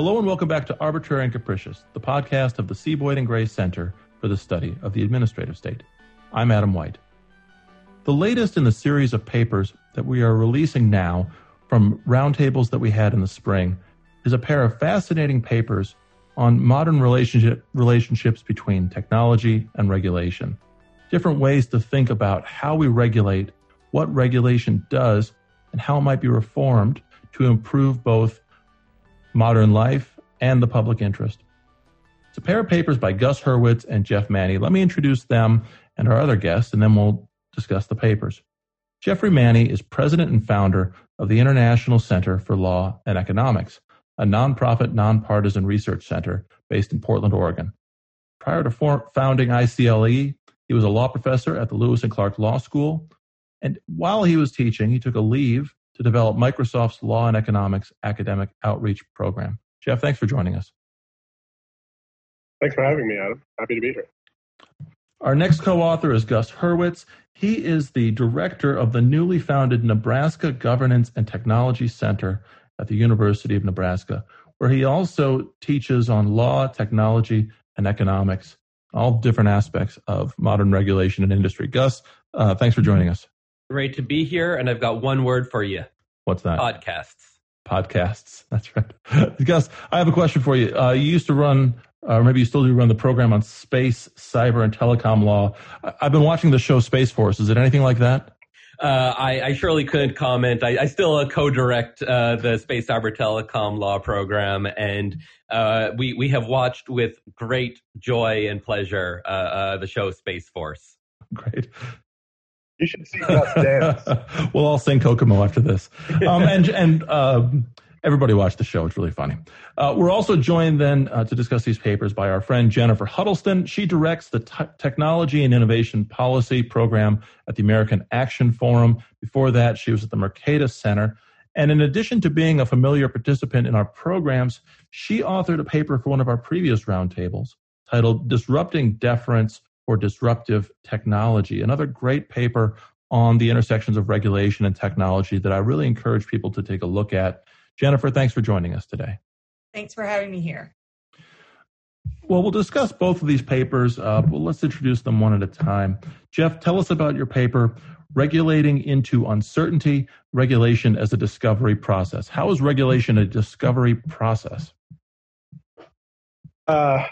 Hello and welcome back to Arbitrary and Capricious, the podcast of the C. Boyden Gray Center for the Study of the Administrative State. I'm Adam White. The latest in the series of papers that we are releasing now from roundtables that we had in the spring is a pair of fascinating papers on modern relationship, relationships between technology and regulation. Different ways to think about how we regulate, what regulation does, and how it might be reformed to improve both modern life and the public interest. It's a pair of papers by Gus Hurwitz and Jeff Manne. Let me introduce them and our other guests, and then we'll discuss the papers. Geoffrey Manne is president and founder of the International Center for Law and Economics, a nonprofit, nonpartisan research center based in Portland, Oregon. Prior to for- founding ICLE, he was a law professor at the Lewis and Clark Law School. And while he was teaching, he took a leave to develop Microsoft's Law and Economics Academic Outreach Program. Jeff, thanks for joining us. Thanks for having me, Adam. Happy to be here. Our next co author is Gus Hurwitz. He is the director of the newly founded Nebraska Governance and Technology Center at the University of Nebraska, where he also teaches on law, technology, and economics, all different aspects of modern regulation and industry. Gus, uh, thanks for joining us. Great to be here, and I've got one word for you. What's that? Podcasts. Podcasts. That's right. Gus, I have a question for you. Uh, you used to run or maybe you still do run the program on space, cyber, and telecom law. I've been watching the show Space Force. Is it anything like that? Uh, I, I, surely couldn't comment. I, I still uh, co-direct uh, the Space Cyber Telecom Law program, and uh, we we have watched with great joy and pleasure uh, uh, the show Space Force. Great. You should see us dance. we'll all sing Kokomo after this. Um, and and um, Everybody watch the show. It's really funny. Uh, we're also joined then uh, to discuss these papers by our friend Jennifer Huddleston. She directs the t- Technology and Innovation Policy Program at the American Action Forum. Before that, she was at the Mercatus Center. And in addition to being a familiar participant in our programs, she authored a paper for one of our previous roundtables titled Disrupting Deference for Disruptive Technology, another great paper on the intersections of regulation and technology that I really encourage people to take a look at. Jennifer, thanks for joining us today. Thanks for having me here. Well, we'll discuss both of these papers. Uh, but let's introduce them one at a time. Jeff, tell us about your paper, Regulating into Uncertainty Regulation as a Discovery Process. How is regulation a discovery process? Uh,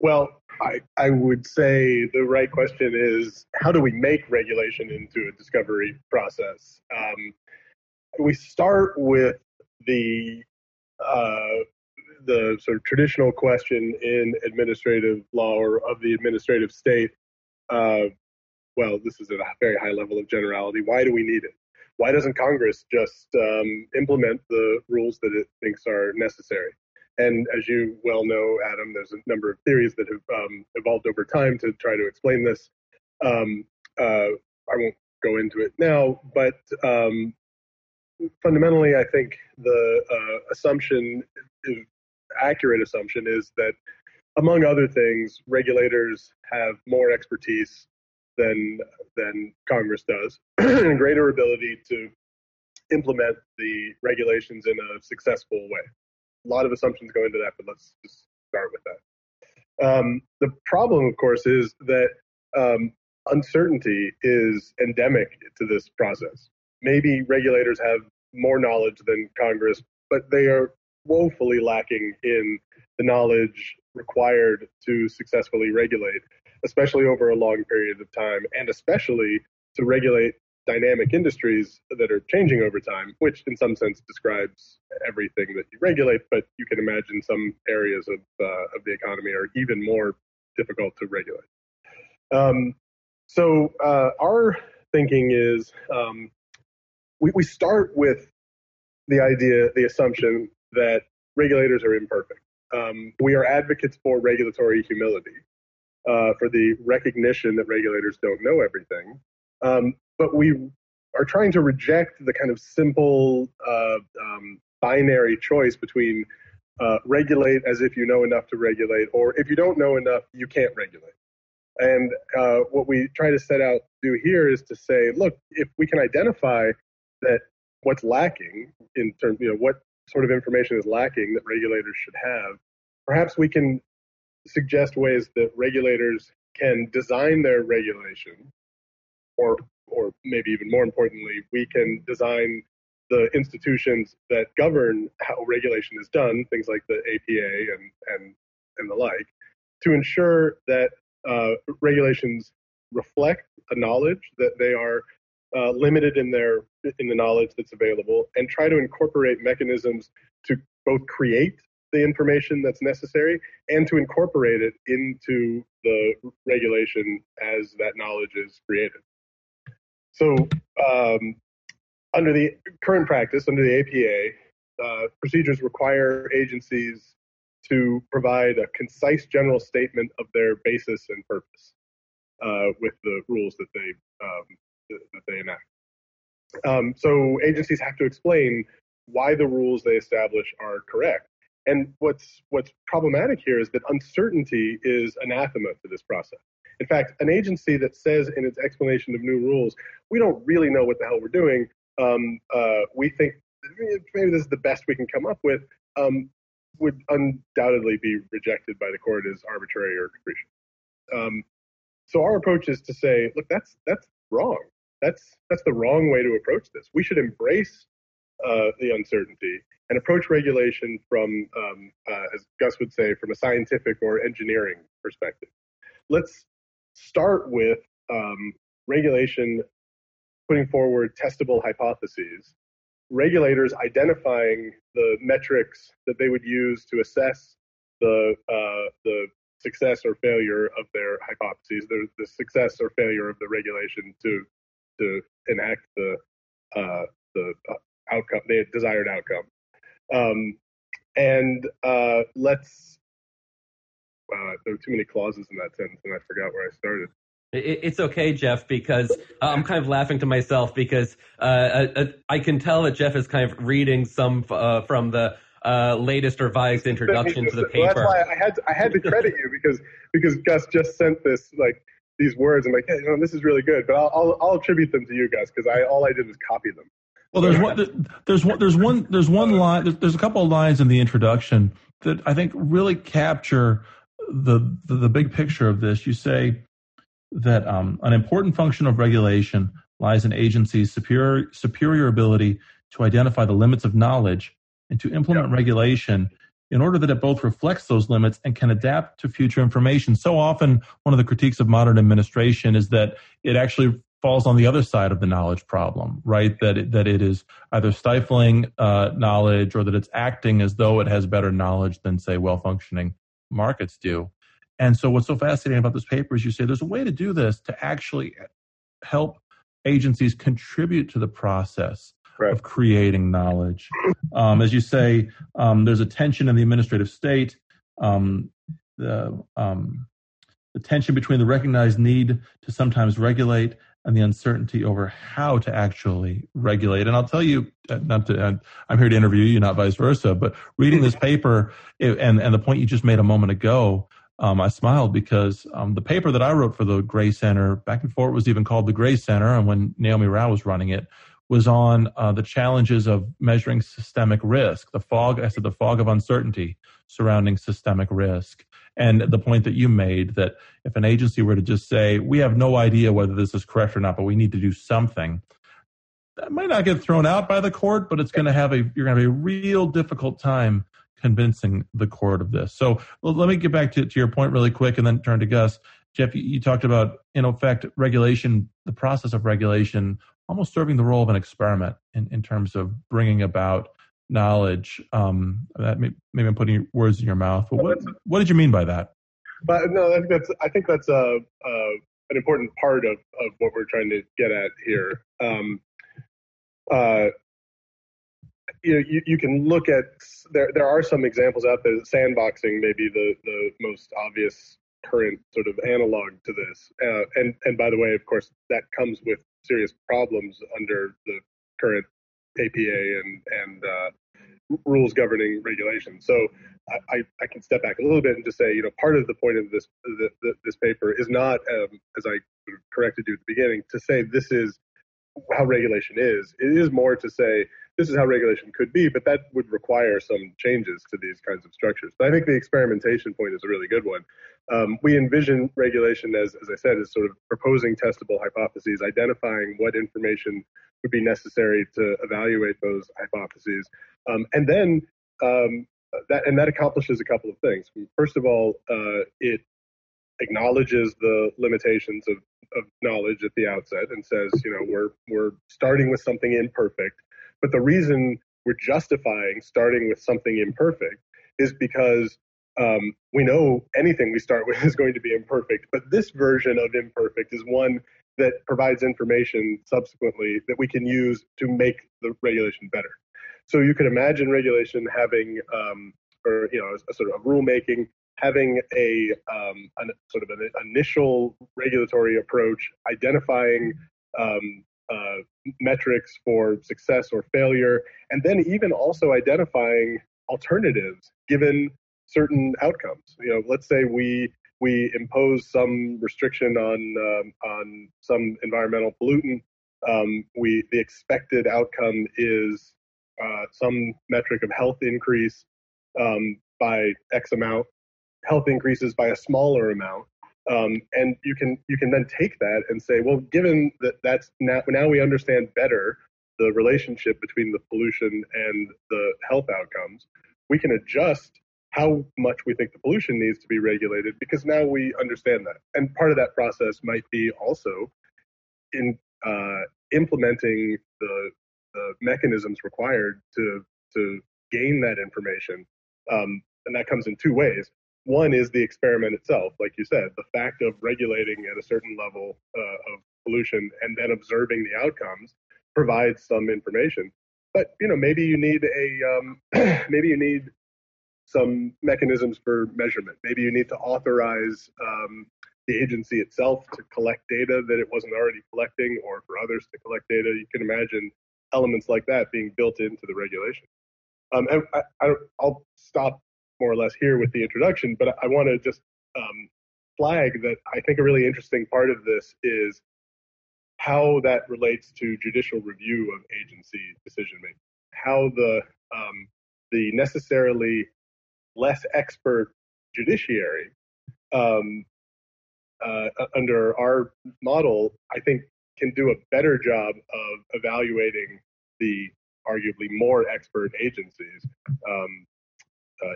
well, I, I would say the right question is how do we make regulation into a discovery process? Um, we start with the uh, the sort of traditional question in administrative law or of the administrative state. Uh, well, this is at a very high level of generality. Why do we need it? Why doesn't Congress just um, implement the rules that it thinks are necessary? And as you well know, Adam, there's a number of theories that have um, evolved over time to try to explain this. Um, uh, I won't go into it now, but um, fundamentally, I think the uh, assumption, accurate assumption, is that among other things, regulators have more expertise than than Congress does, and greater ability to implement the regulations in a successful way. A lot of assumptions go into that, but let's just start with that. Um, the problem, of course, is that um, uncertainty is endemic to this process maybe regulators have more knowledge than Congress, but they are woefully lacking in the knowledge required to successfully regulate, especially over a long period of time, and especially to regulate dynamic industries that are changing over time, which in some sense describes everything that you regulate, but you can imagine some areas of, uh, of the economy are even more difficult to regulate. Um, so uh, our thinking is um, we, we start with the idea, the assumption that regulators are imperfect. Um, we are advocates for regulatory humility, uh, for the recognition that regulators don't know everything. Um, but we are trying to reject the kind of simple uh, um, binary choice between uh, regulate as if you know enough to regulate, or if you don't know enough, you can't regulate. And uh, what we try to set out to do here is to say, look, if we can identify that what's lacking in terms, you know, what sort of information is lacking that regulators should have, perhaps we can suggest ways that regulators can design their regulation, or or maybe even more importantly, we can design the institutions that govern how regulation is done, things like the APA and and and the like, to ensure that uh, regulations reflect a knowledge that they are uh, limited in their in the knowledge that's available, and try to incorporate mechanisms to both create the information that's necessary and to incorporate it into the regulation as that knowledge is created. So, um, under the current practice, under the APA, uh, procedures require agencies to provide a concise general statement of their basis and purpose uh, with the rules that they um, that they enact. Um, so agencies have to explain why the rules they establish are correct. And what's what's problematic here is that uncertainty is anathema to this process. In fact, an agency that says in its explanation of new rules, we don't really know what the hell we're doing. Um, uh, we think maybe this is the best we can come up with. Um, would undoubtedly be rejected by the court as arbitrary or capricious. Um, so our approach is to say, look, that's that's wrong. That's that's the wrong way to approach this. We should embrace uh, the uncertainty and approach regulation from, um, uh, as Gus would say, from a scientific or engineering perspective. Let's start with um, regulation putting forward testable hypotheses, regulators identifying the metrics that they would use to assess the uh, the success or failure of their hypotheses, the, the success or failure of the regulation to to enact the uh, the uh, outcome, the desired outcome. Um, and uh, let's. Uh, there are too many clauses in that sentence, and I forgot where I started. It's okay, Jeff, because I'm kind of laughing to myself because uh, uh, I can tell that Jeff is kind of reading some uh, from the uh, latest revised introduction to the paper. Well, that's why I had to, I had to credit you because because Gus just sent this like these words. And I'm like, hey, you know, this is really good, but I'll I'll, I'll attribute them to you guys because I all I did was copy them. Well, there's one, there's one, there's one, there's one line. There's, there's a couple of lines in the introduction that I think really capture the, the, the big picture of this. You say that um, an important function of regulation lies in agencies' superior superior ability to identify the limits of knowledge and to implement regulation in order that it both reflects those limits and can adapt to future information. So often, one of the critiques of modern administration is that it actually falls on the other side of the knowledge problem, right? That it, that it is either stifling uh, knowledge or that it's acting as though it has better knowledge than, say, well functioning markets do. And so, what's so fascinating about this paper is you say there's a way to do this to actually help agencies contribute to the process right. of creating knowledge. Um, as you say, um, there's a tension in the administrative state. Um, the, um, the tension between the recognized need to sometimes regulate and the uncertainty over how to actually regulate. And I'll tell you, uh, not to, I'm here to interview you, not vice versa, but reading this paper and, and the point you just made a moment ago, um, I smiled because um, the paper that I wrote for the Gray Center, back before it was even called the Gray Center, and when Naomi Rao was running it, was on uh, the challenges of measuring systemic risk, the fog, I said, the fog of uncertainty surrounding systemic risk. And the point that you made that if an agency were to just say, we have no idea whether this is correct or not, but we need to do something, that might not get thrown out by the court, but it's going to have a, you're going to have a real difficult time convincing the court of this. So well, let me get back to, to your point really quick and then turn to Gus. Jeff, you, you talked about, in effect, regulation, the process of regulation almost serving the role of an experiment in, in terms of bringing about knowledge. Um, that may, maybe I'm putting words in your mouth. But what, what did you mean by that? But no, I think that's I think that's a, a an important part of, of what we're trying to get at here. Um, uh, you know, you, you can look at there. There are some examples out there. Sandboxing may be the the most obvious current sort of analog to this. Uh, and and by the way, of course, that comes with serious problems under the current APA and and uh, rules governing regulation. So I, I can step back a little bit and just say, you know, part of the point of this the, the, this paper is not, um, as I corrected you at the beginning, to say this is how regulation is. It is more to say this is how regulation could be, but that would require some changes to these kinds of structures. But I think the experimentation point is a really good one. Um, we envision regulation as, as I said, as sort of proposing testable hypotheses, identifying what information would be necessary to evaluate those hypotheses, um, and then um, that and that accomplishes a couple of things. First of all, uh, it acknowledges the limitations of, of knowledge at the outset and says, you know, we're we're starting with something imperfect, but the reason we're justifying starting with something imperfect is because um, we know anything we start with is going to be imperfect, but this version of imperfect is one that provides information subsequently that we can use to make the regulation better. So you could imagine regulation having, um, or you know, a, a sort of rulemaking having a um, an, sort of an initial regulatory approach, identifying um, uh, metrics for success or failure, and then even also identifying alternatives given certain outcomes. You know, let's say we we impose some restriction on um, on some environmental pollutant. Um, we the expected outcome is uh, some metric of health increase um, by X amount health increases by a smaller amount. Um, and you can you can then take that and say, well, given that that's now now we understand better the relationship between the pollution and the health outcomes, we can adjust how much we think the pollution needs to be regulated because now we understand that. And part of that process might be also in uh, implementing the, the mechanisms required to to gain that information. Um, and that comes in two ways. One is the experiment itself, like you said, the fact of regulating at a certain level uh, of pollution and then observing the outcomes provides some information. But you know, maybe you need a um, maybe you need some mechanisms for measurement. Maybe you need to authorize um, the agency itself to collect data that it wasn't already collecting, or for others to collect data. You can imagine elements like that being built into the regulation. Um, and I, I, I'll stop more or less here with the introduction, but I want to just um, flag that I think a really interesting part of this is how that relates to judicial review of agency decision making. How the um, the necessarily less expert judiciary um, uh, under our model, I think, can do a better job of evaluating the arguably more expert agencies um,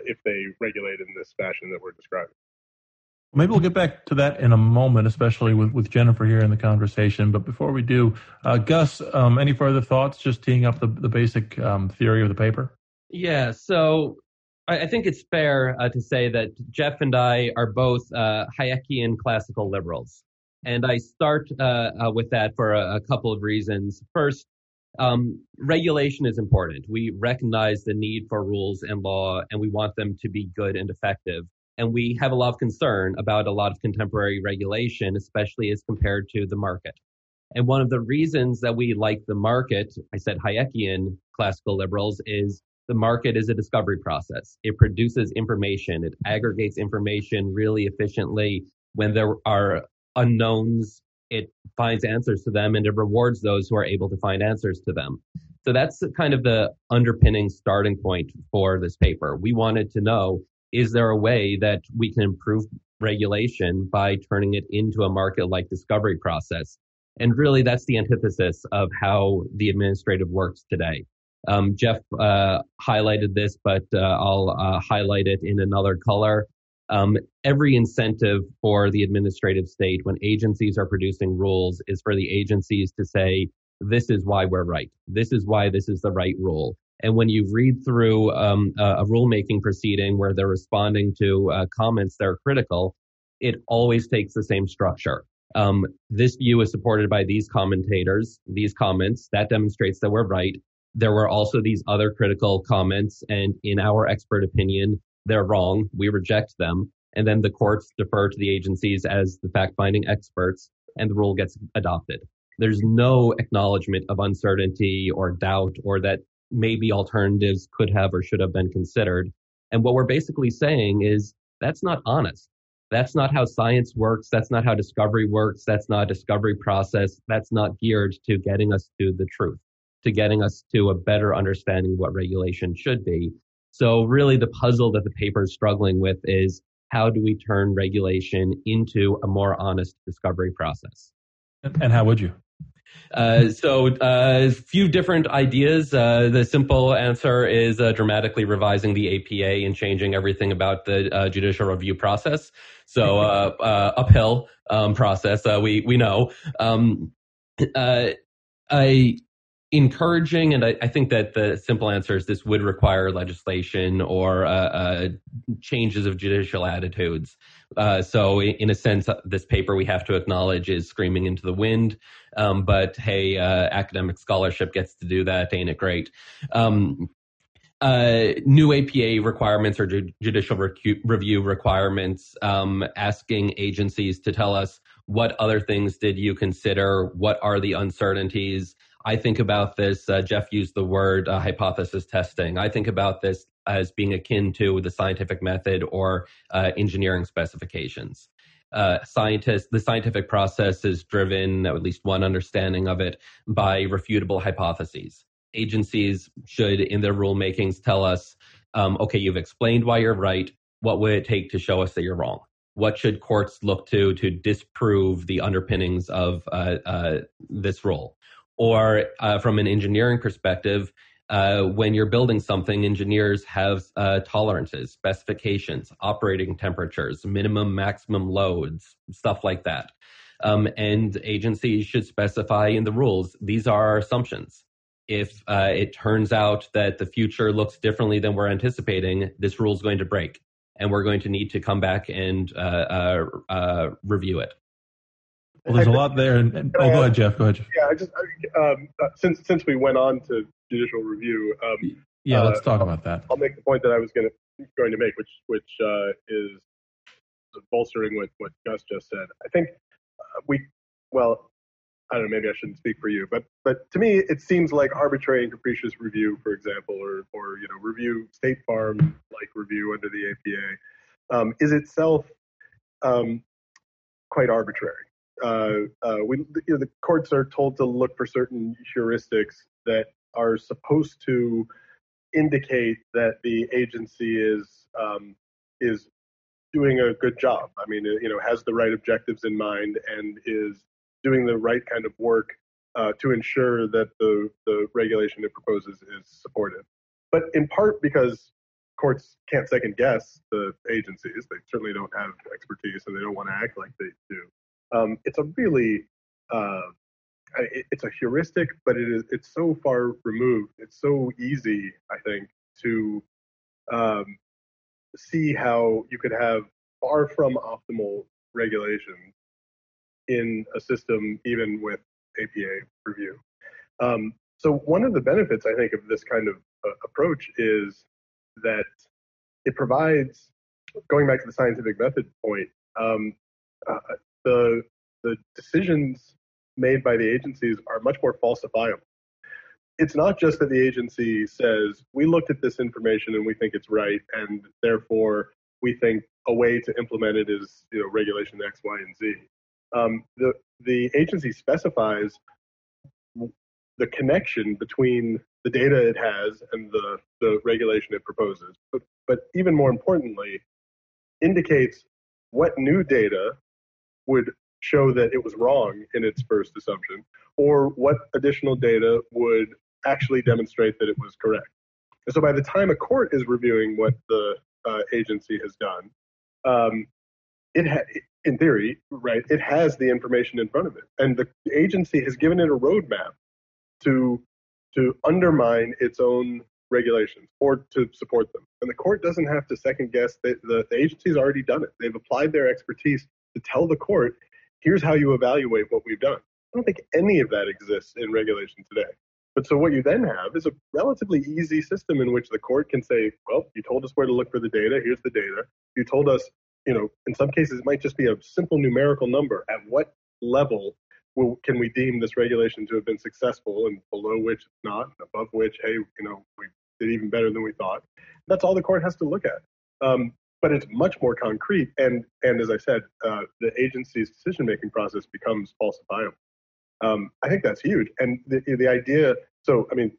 if they regulate in this fashion that we're describing. Maybe we'll get back to that in a moment, especially with, with Jennifer here in the conversation. But before we do, uh, Gus, um, any further thoughts, just teeing up the, the basic um, theory of the paper? Yeah, so I, I think it's fair uh, to say that Jeff and I are both uh, Hayekian classical liberals. And I start uh, uh, with that for a, a couple of reasons. First, um, regulation is important. We recognize the need for rules and law, and we want them to be good and effective. And we have a lot of concern about a lot of contemporary regulation, especially as compared to the market. And one of the reasons that we like the market, I said Hayekian classical liberals, is the market is a discovery process. It produces information. It aggregates information really efficiently when there are unknowns it finds answers to them and it rewards those who are able to find answers to them. So that's kind of the underpinning starting point for this paper. We wanted to know, is there a way that we can improve regulation by turning it into a market like discovery process? And really that's the antithesis of how the administrative works today. Um, Jeff uh, highlighted this, but uh, I'll uh, highlight it in another color um, every incentive for the administrative state when agencies are producing rules is for the agencies to say, this is why we're right. This is why this is the right rule. And when you read through um, a, a, rulemaking proceeding where they're responding to uh, comments that are critical, it always takes the same structure. Um, this view is supported by these commentators, these comments. That demonstrates that we're right. There were also these other critical comments, and in our expert opinion, they're wrong. We reject them. And then the courts defer to the agencies as the fact finding experts and the rule gets adopted. There's no acknowledgement of uncertainty or doubt or that maybe alternatives could have or should have been considered. And what we're basically saying is that's not honest. That's not how science works. That's not how discovery works. That's not a discovery process. That's not geared to getting us to the truth, to getting us to a better understanding what regulation should be. So really the puzzle that the paper is struggling with is how do we turn regulation into a more honest discovery process? And how would you? Uh, so a uh, few different ideas. Uh, the simple answer is uh, dramatically revising the APA and changing everything about the uh, judicial review process. So uh, uphill um, process. we we know. Um, I encouraging, and I, I, think that the simple answer is this would require legislation or uh, uh, changes of judicial attitudes. Uh, so, in a sense, uh, this paper we have to acknowledge is screaming into the wind. Um, but hey, uh, academic scholarship gets to do that, ain't it great? Um, uh, new APA requirements or ju- judicial recu- review requirements, um, asking agencies to tell us what other things did you consider, what are the uncertainties, I think about this, uh, Jeff used the word uh, hypothesis testing. I think about this as being akin to the scientific method or uh, engineering specifications. Uh, scientists, the scientific process is driven, at least one understanding of it, by refutable hypotheses. Agencies should, in their rulemakings, tell us, um, okay, you've explained why you're right. What would it take to show us that you're wrong? What should courts look to to disprove the underpinnings of uh, uh, this rule? Or uh, from an engineering perspective, uh, when you're building something, engineers have uh, tolerances, specifications, operating temperatures, minimum, maximum loads, stuff like that. Um, and agencies should specify in the rules these are our assumptions. If uh, it turns out that the future looks differently than we're anticipating, this rule is going to break, and we're going to need to come back and uh, uh, review it. Well, there's a lot there. And, and oh, go ahead, Jeff. Go ahead. Yeah, I just um, uh, since since we went on to judicial review. Um, yeah, let's uh, talk about that. I'll make the point that I was going to going to make, which which uh, is bolstering what what Gus just said. I think uh, we well. I don't know. Maybe I shouldn't speak for you, but but to me, it seems like arbitrary and capricious review, for example, or or you know, review State Farm like review under the APA, um, is itself um, quite arbitrary uh, uh, we, you know, the courts are told to look for certain heuristics that are supposed to indicate that the agency is um, is doing a good job. I mean, you know, has the right objectives in mind and is doing the right kind of work uh, to ensure that the the regulation it proposes is supported. But in part because courts can't second guess the agencies, they certainly don't have expertise and they don't want to act like they do. Um, it's a really uh, it, it's a heuristic, but it is it's so far removed. It's so easy, I think, to um, see how you could have far from optimal regulation in a system, even with APA review. Um, so one of the benefits, I think, of this kind of uh, approach is that it provides, going back to the scientific method point, um, uh, the the decisions made by the agencies are much more falsifiable. It's not just that the agency says we looked at this information and we think it's right, and therefore we think a way to implement it is you know regulation X, Y, and Z. Um, the the agency specifies the connection between the data it has and the, the regulation it proposes. But, but even more importantly, indicates what new data would show that it was wrong in its first assumption, or what additional data would actually demonstrate that it was correct. And so by the time a court is reviewing what the uh, agency has done, um, it ha- in theory, right, it has the information in front of it, and the agency has given it a roadmap to to undermine its own regulations or to support them. And the court doesn't have to second guess. The, the, the agency's already done it. They've applied their expertise to tell the court, here's how you evaluate what we've done. I don't think any of that exists in regulation today. But so what you then have is a relatively easy system in which the court can say, well, you told us where to look for the data. Here's the data. You told us, you know, in some cases it might just be a simple numerical number. At what level will, can we deem this regulation to have been successful and below which it's not, above which, hey, you know, we did even better than we thought. That's all the court has to look at. Um, but it's much more concrete. And and as I said, uh, the agency's decision making process becomes falsifiable. Um, I think that's huge. And the the idea. So I mean,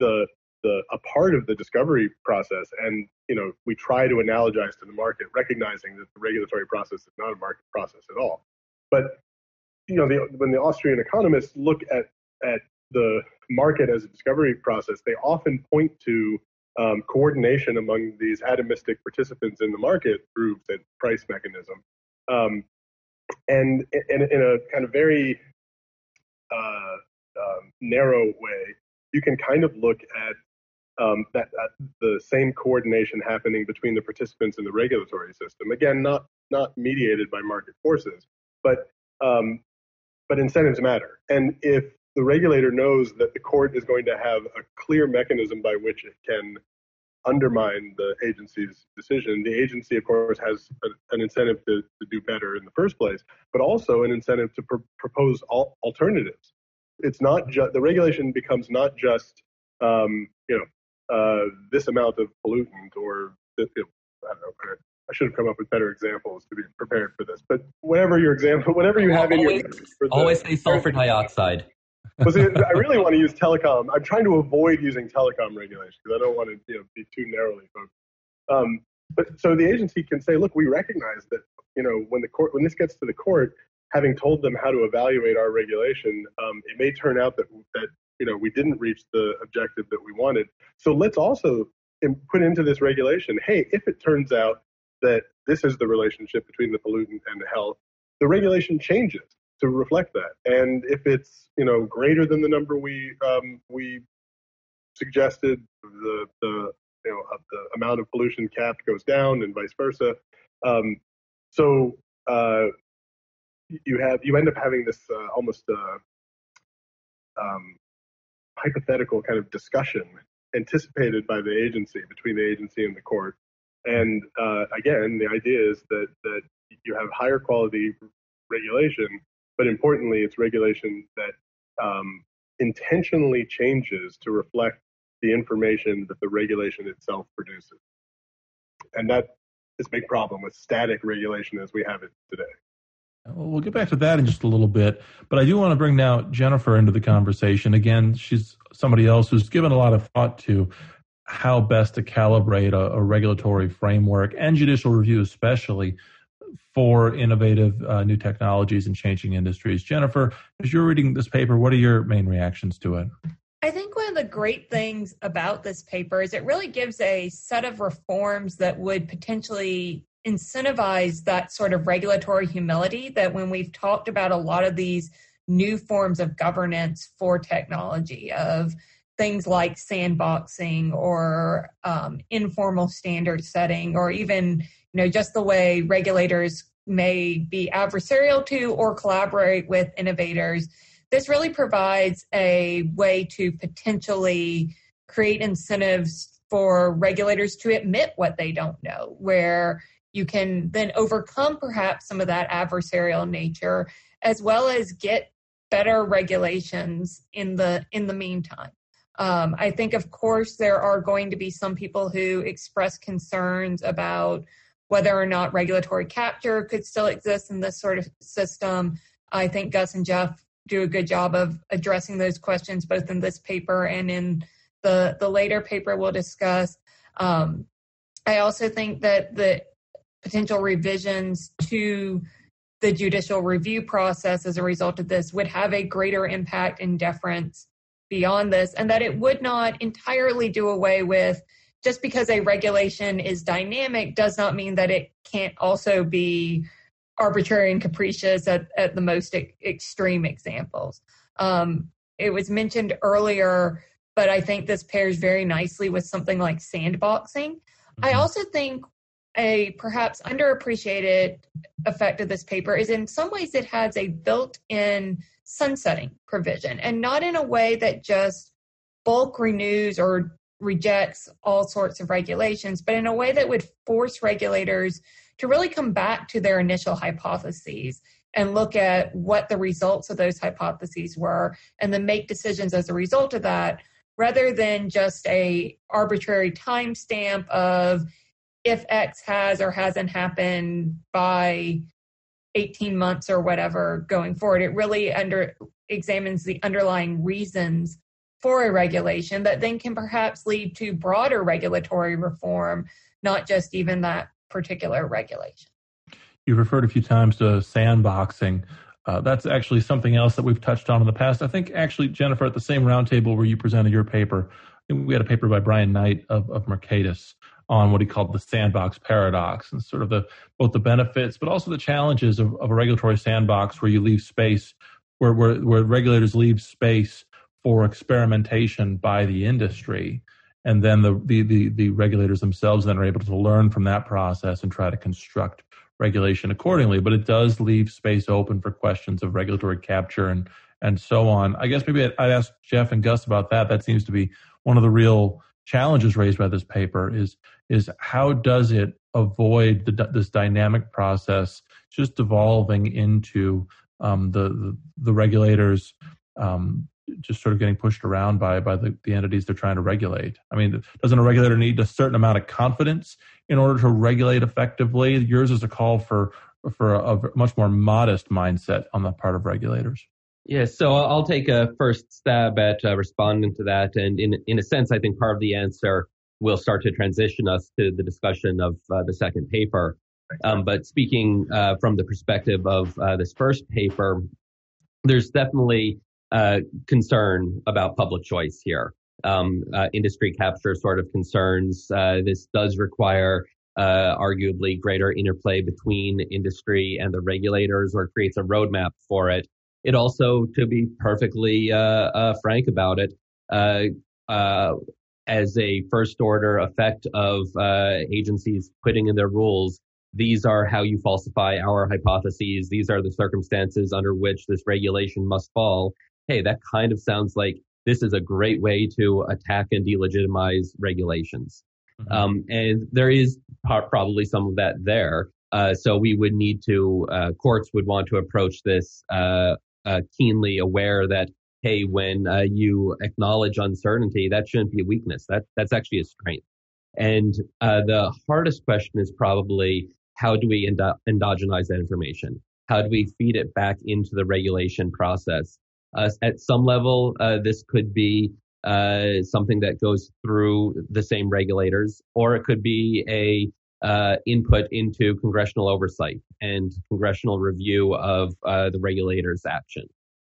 the the a part of the discovery process, and you know, we try to analogize to the market, recognizing that the regulatory process is not a market process at all. But you know, the, when the Austrian economists look at at the market as a discovery process, they often point to um, coordination among these atomistic participants in the market through the price mechanism. Um, and in, in, a kind of very uh, um, narrow way, you can kind of look at um, that, that, the same coordination happening between the participants in the regulatory system. Again, not not mediated by market forces, but um, but incentives matter. And if the regulator knows that the court is going to have a clear mechanism by which it can undermine the agency's decision. The agency, of course, has a, an incentive to, to do better in the first place, but also an incentive to pr- propose al- alternatives. It's not just the regulation becomes not just um, you know uh, this amount of pollutant or you know, I don't know. I should have come up with better examples to be prepared for this. But whatever your example, whatever you have always, in your always say sulfur dioxide well, see, I really want to use telecom. I'm trying to avoid using telecom regulation because I don't want to you know, be too narrowly focused. Um, but so the agency can say, look, we recognize that you know when the court when this gets to the court, having told them how to evaluate our regulation, um, it may turn out that that you know we didn't reach the objective that we wanted. So let's also put into this regulation, hey, if it turns out that this is the relationship between the pollutant and the health, the regulation changes to reflect that. And if it's you know greater than the number we um, we suggested, the the you know the amount of pollution capped goes down, and vice versa. Um, so uh, you have you end up having this uh, almost uh, um, hypothetical kind of discussion anticipated by the agency between the agency and the court. And uh, again, the idea is that that you have higher quality regulation but importantly, it's regulation that um, intentionally changes to reflect the information that the regulation itself produces. And that is a big problem with static regulation as we have it today. Well, get back to that in just a little bit, but I do want to bring now Jennifer into the conversation. Again, she's somebody else who's given a lot of thought to how best to calibrate a, a regulatory framework and judicial review, especially for innovative uh, new technologies and changing industries. Jennifer, as you're reading this paper, what are your main reactions to it? I think one of the great things about this paper is it really gives a set of reforms that would potentially incentivize that sort of regulatory humility that when we've talked about a lot of these new forms of governance for technology of things like sandboxing or um, informal standard setting or even you know just the way regulators may be adversarial to or collaborate with innovators. This really provides a way to potentially create incentives for regulators to admit what they don't know where you can then overcome perhaps some of that adversarial nature as well as get better regulations in the in the meantime. Um, I think, of course, there are going to be some people who express concerns about whether or not regulatory capture could still exist in this sort of system. I think Gus and Jeff do a good job of addressing those questions both in this paper and in the, the later paper we'll discuss. Um, I also think that the potential revisions to the judicial review process as a result of this would have a greater impact and deference beyond this, and that it would not entirely do away with just because a regulation is dynamic does not mean that it can't also be arbitrary and capricious at, at the most e- extreme examples. Um, it was mentioned earlier, but I think this pairs very nicely with something like sandboxing. Mm-hmm. I also think a perhaps underappreciated effect of this paper is in some ways it has a built in sunsetting provision and not in a way that just bulk renews or rejects all sorts of regulations, but in a way that would force regulators to really come back to their initial hypotheses and look at what the results of those hypotheses were and then make decisions as a result of that rather than just a arbitrary timestamp of if X has or hasn't happened by 18 months or whatever going forward. It really under examines the underlying reasons for a regulation that then can perhaps lead to broader regulatory reform, not just even that particular regulation. You've referred a few times to sandboxing. Uh, that's actually something else that we've touched on in the past. I think actually, Jennifer, at the same roundtable where you presented your paper, we had a paper by Brian Knight of, of Mercatus on what he called the sandbox paradox and sort of the both the benefits but also the challenges of, of a regulatory sandbox where you leave space where, where where regulators leave space for experimentation by the industry and then the, the, the, the regulators themselves then are able to learn from that process and try to construct regulation accordingly. But it does leave space open for questions of regulatory capture and and so on. I guess maybe I'd ask Jeff and Gus about that. That seems to be one of the real challenges raised by this paper is is how does it avoid the, this dynamic process just evolving into um, the, the, the regulators um, just sort of getting pushed around by by the, the entities they're trying to regulate. I mean, doesn't a regulator need a certain amount of confidence in order to regulate effectively? Yours is a call for for a, a much more modest mindset on the part of regulators. Yes, so I'll take a first stab at uh, responding to that, and in in a sense, I think part of the answer will start to transition us to the discussion of uh, the second paper. Um, but speaking uh, from the perspective of uh, this first paper, there's definitely uh, concern about public choice here. Um, uh, industry capture sort of concerns. this does require arguably greater interplay between industry and the regulators, or creates a roadmap for it it also, to be perfectly uh, uh, frank about it, uh, as a first order effect of agencies putting in their rules, these are how you falsify our hypotheses. These are the circumstances under which this regulation must fall. Hey, that kind of sounds like this is a great way to attack and delegitimize regulations. Mm-hmm. Um, and there is probably some of that there. Uh, so we would need to, uh, courts would want to approach this uh, uh, keenly aware that hey, when uh, you acknowledge uncertainty, that shouldn't be a weakness. That that's actually a strength. And uh, the hardest question is probably how do we endo- endogenize that information? How do we feed it back into the regulation process? Uh, at some level, uh, this could be uh, something that goes through the same regulators, or it could be a uh, input into congressional oversight and congressional review of uh, the regulator's action.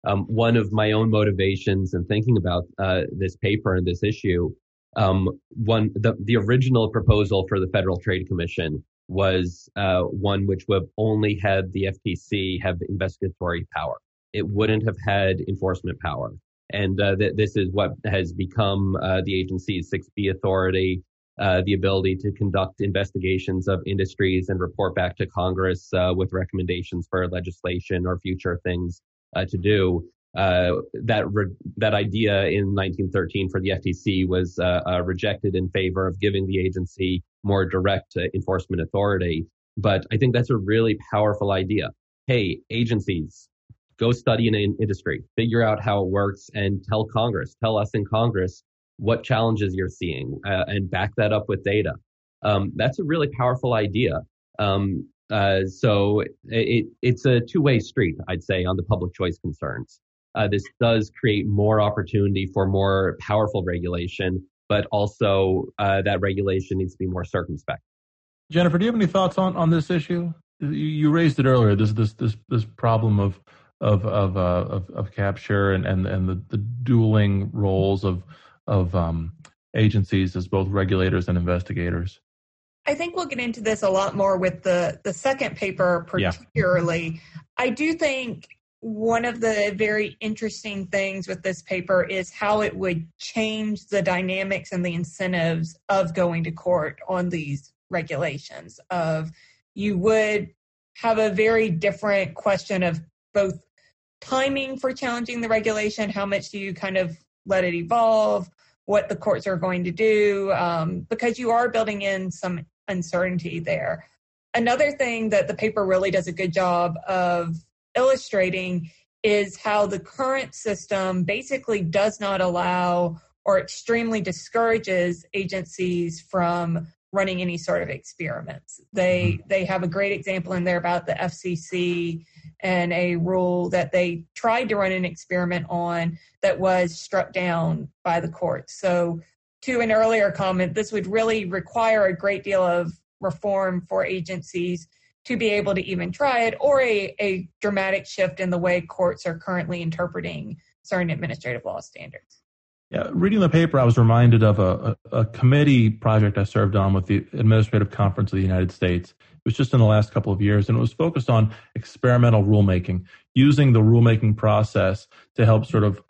Um, one of my own motivations in thinking about uh, this paper and this issue, um, one the, the original proposal for the Federal Trade Commission was one which would only had the FTC have investigatory power. It wouldn't have had enforcement power. And uh, th- this is what has become uh, the agency's 6B authority uh, the ability to conduct investigations of industries and report back to Congress uh, with recommendations for legislation or future things uh, to do. Uh, that re- that idea in 1913 for the FTC was rejected in favor of giving the agency more direct enforcement authority. But I think that's a really powerful idea. Hey, agencies, go study an industry, figure out how it works, and tell Congress, tell us in Congress what challenges you're seeing uh, and back that up with data. Um, that's a really powerful idea. Um, uh, so it, it's a two-way street, I'd say, on the public choice concerns. Uh, this does create more opportunity for more powerful regulation, but also uh, that regulation needs to be more circumspect. Jennifer, do you have any thoughts on, on this issue? You raised it earlier. This this this this problem of of of uh, of, of capture and and and the, the dueling roles of of um, agencies as both regulators and investigators. I think we'll get into this a lot more with the the second paper, particularly. Yeah. I do think one of the very interesting things with this paper is how it would change the dynamics and the incentives of going to court on these regulations of you would have a very different question of both timing for challenging the regulation how much do you kind of let it evolve, what the courts are going to do, um, because you are building in some uncertainty there. Another thing that the paper really does a good job of illustrating is how the current system basically does not allow or extremely discourages agencies from running any sort of experiments. They mm-hmm. they have a great example in there about the FCC and a rule that they tried to run an experiment on that was struck down by the court. So to an earlier comment, this would really require a great deal of reform for agencies to be able to even try it or a, a dramatic shift in the way courts are currently interpreting certain administrative law standards. Yeah, reading the paper, I was reminded of a, a, a, committee project I served on with the Administrative Conference of the United States. It was just in the last couple of years, and it was focused on experimental rulemaking, using the rulemaking process to help sort of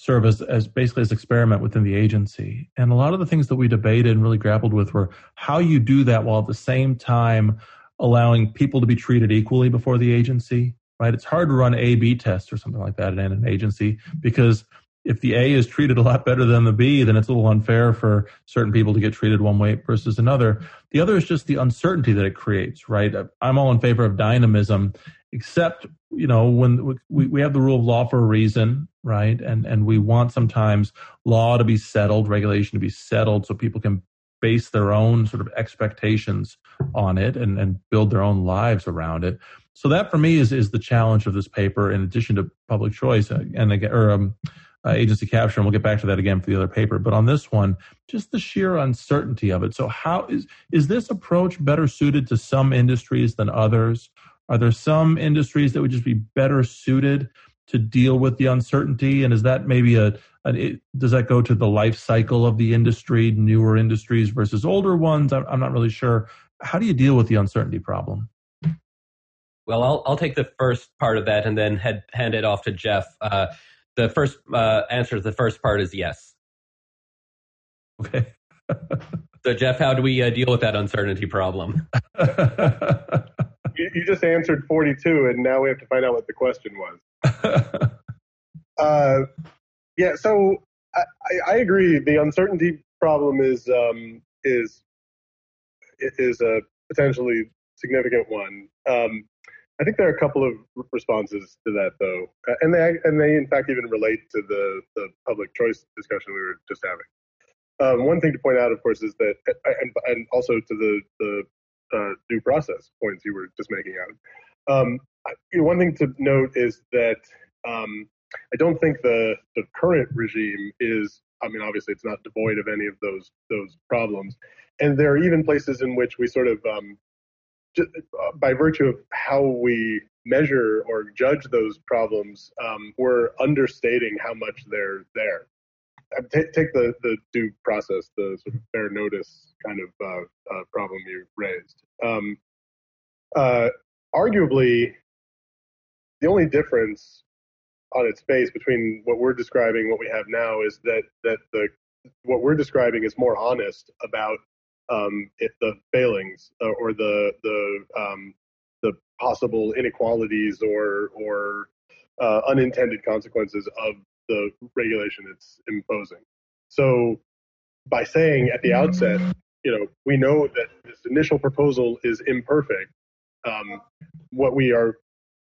serve as, as basically as experiment within the agency. And a lot of the things that we debated and really grappled with were how you do that while at the same time allowing people to be treated equally before the agency. Right? It's hard to run A B tests or something like that in an agency because if the A is treated a lot better than the B, then it's a little unfair for certain people to get treated one way versus another. The other is just the uncertainty that it creates, right? I'm all in favor of dynamism, except, you know, when we, we have the rule of law for a reason, right? And, and we want sometimes law to be settled, regulation to be settled so people can base their own sort of expectations on it and, and build their own lives around it. So that for me is, is the challenge of this paper in addition to public choice uh, and, or, um, uh, agency capture, and we'll get back to that again for the other paper. But on this one, just the sheer uncertainty of it. So, how is is this approach better suited to some industries than others? Are there some industries that would just be better suited to deal with the uncertainty? And is that maybe a, does that go to the life cycle of the industry, newer industries versus older ones? I'm, I'm not really sure. How do you deal with the uncertainty problem? Well, I'll, I'll take the first part of that and then head, hand it off to Jeff. Uh, the first uh, answer to the first part is yes. Okay. so, Jeff, how do we uh, deal with that uncertainty problem? you, you, just answered 42, and now we have to find out what the question was. uh, yeah, so I, I, agree. The uncertainty problem is um, is is a potentially significant one. Um, I think there are a couple of responses to that, though, uh, and they and they in fact even relate to the the public choice discussion we were just having. Um, one thing to point out, of course, is that uh, and, and also to the the uh, due process points you were just making out. Um, one thing to note is that um, I don't think the the current regime is. I mean, obviously, it's not devoid of any of those those problems, and there are even places in which we sort of um, uh, by virtue of how we measure or judge those problems, um, we're understating how much they're there. Uh, take, take the, the due process, the sort of fair notice kind of uh, uh, problem you raised. Um, uh, arguably, the only difference on its face between what we're describing, what we have now, is that that the what we're describing is more honest about um, if the failings uh, or the the um, the possible inequalities or or uh, unintended consequences of the regulation it's imposing. So by saying at the outset, you know, we know that this initial proposal is imperfect. Um, what we are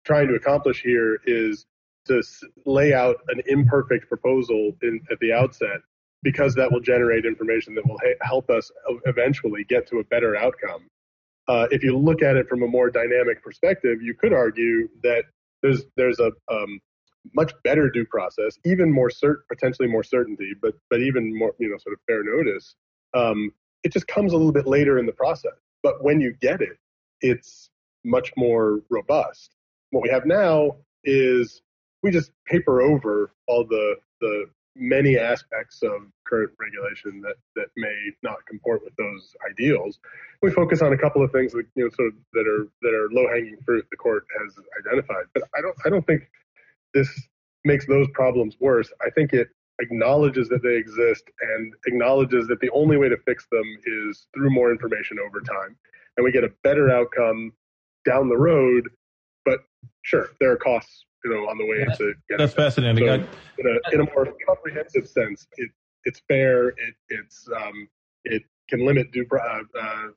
trying to accomplish here is to lay out an imperfect proposal in, at the outset because that will generate information that will ha- help us eventually get to a better outcome. Uh, if you look at it from a more dynamic perspective, you could argue that there's there's a um, much better due process, even more cert- potentially more certainty, but but even more you know sort of fair notice. Um, it just comes a little bit later in the process, but when you get it, it's much more robust. What we have now is we just paper over all the the many aspects of current regulation that, that may not comport with those ideals. We focus on a couple of things that you know sort of that are that are low hanging fruit the court has identified. But I don't I don't think this makes those problems worse. I think it acknowledges that they exist and acknowledges that the only way to fix them is through more information over time. And we get a better outcome down the road. But sure, there are costs you know, on the way to get That's fascinating. So in, a, in a more comprehensive sense, it, it's fair. It, it's um, it can limit due uh, uh,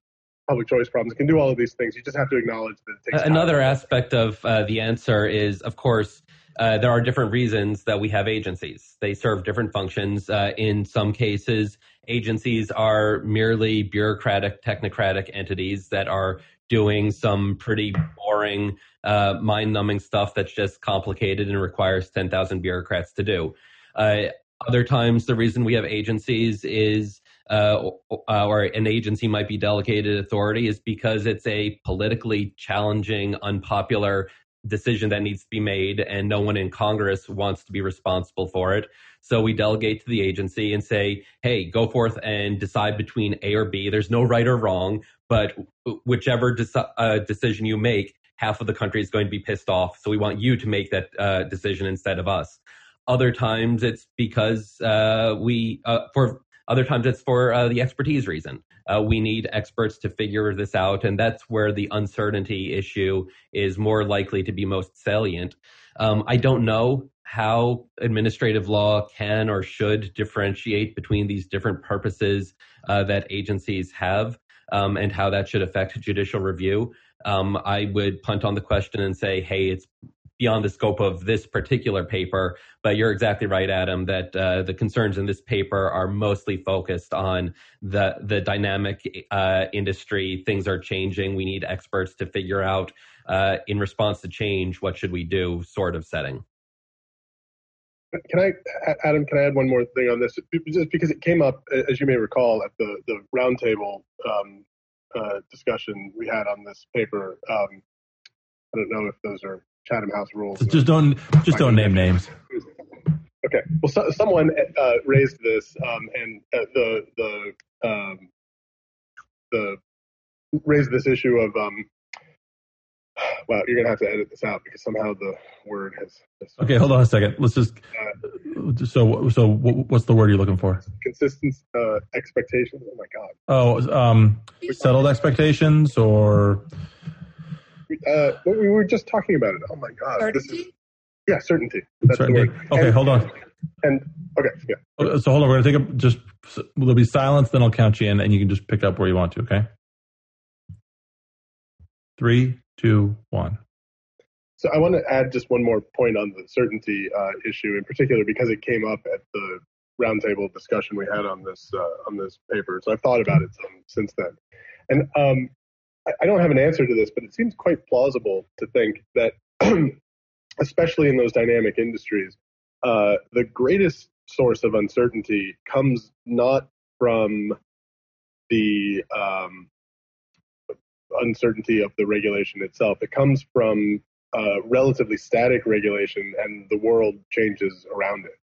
public choice problems. It can do all of these things. You just have to acknowledge that. Another time. aspect of uh, the answer is, of course, uh, there are different reasons that we have agencies. They serve different functions. Uh, in some cases, agencies are merely bureaucratic, technocratic entities that are doing some pretty boring, uh, mind numbing stuff that's just complicated and requires 10,000 bureaucrats to do. Uh, other times, the reason we have agencies is uh, or an agency might be delegated authority is because it's a politically challenging, unpopular decision that needs to be made, and no one in Congress wants to be responsible for it. So we delegate to the agency and say, hey, go forth and decide between A or B. There's no right or wrong, but whichever de- uh, decision you make, half of the country is going to be pissed off. So we want you to make that uh, decision instead of us. Other times it's because uh, we, uh, for other times it's for uh, the expertise reason. Uh, we need experts to figure this out, and that's where the uncertainty issue is more likely to be most salient. Um, I don't know how administrative law can or should differentiate between these different purposes uh, that agencies have um, and how that should affect judicial review. Um, I would punt on the question and say, hey, it's beyond the scope of this particular paper. But you're exactly right, Adam, that uh, the concerns in this paper are mostly focused on the the dynamic uh, industry. Things are changing. We need experts to figure out, uh, in response to change, what should we do, sort of setting. Can I, Adam? Can I add one more thing on this? Just because it came up, as you may recall, at the the roundtable um, uh, discussion we had on this paper. Um, I don't know if those are Chatham House rules. Just don't just don't name names. Okay. Well, so, someone uh, raised this, um, and uh, the the um, the raised this issue of um, well, you're gonna have to edit this out because somehow the word has. Okay, hold on a second. Let's just. Uh, so, so what's the word you're looking for? Consistent uh, expectations. Oh my god. Oh, um, settled expectations or uh, we were just talking about it. Oh my god! Certainty. Is, yeah, certainty. That's certainty. Okay, and, hold on. And okay, yeah. Uh, so hold on. We're gonna take a just. There'll be silence. Then I'll count you in, and you can just pick up where you want to. Okay. Three, two, one. So I want to add just one more point on the certainty uh, issue, in particular, because it came up at the roundtable discussion we had on this uh, on this paper. So I've thought about it some, since then, and um, I don't have an answer to this, but it seems quite plausible to think that, especially in those dynamic industries, uh, the greatest source of uncertainty comes not from the um, uncertainty of the regulation itself. It comes from uh, relatively static regulation, and the world changes around it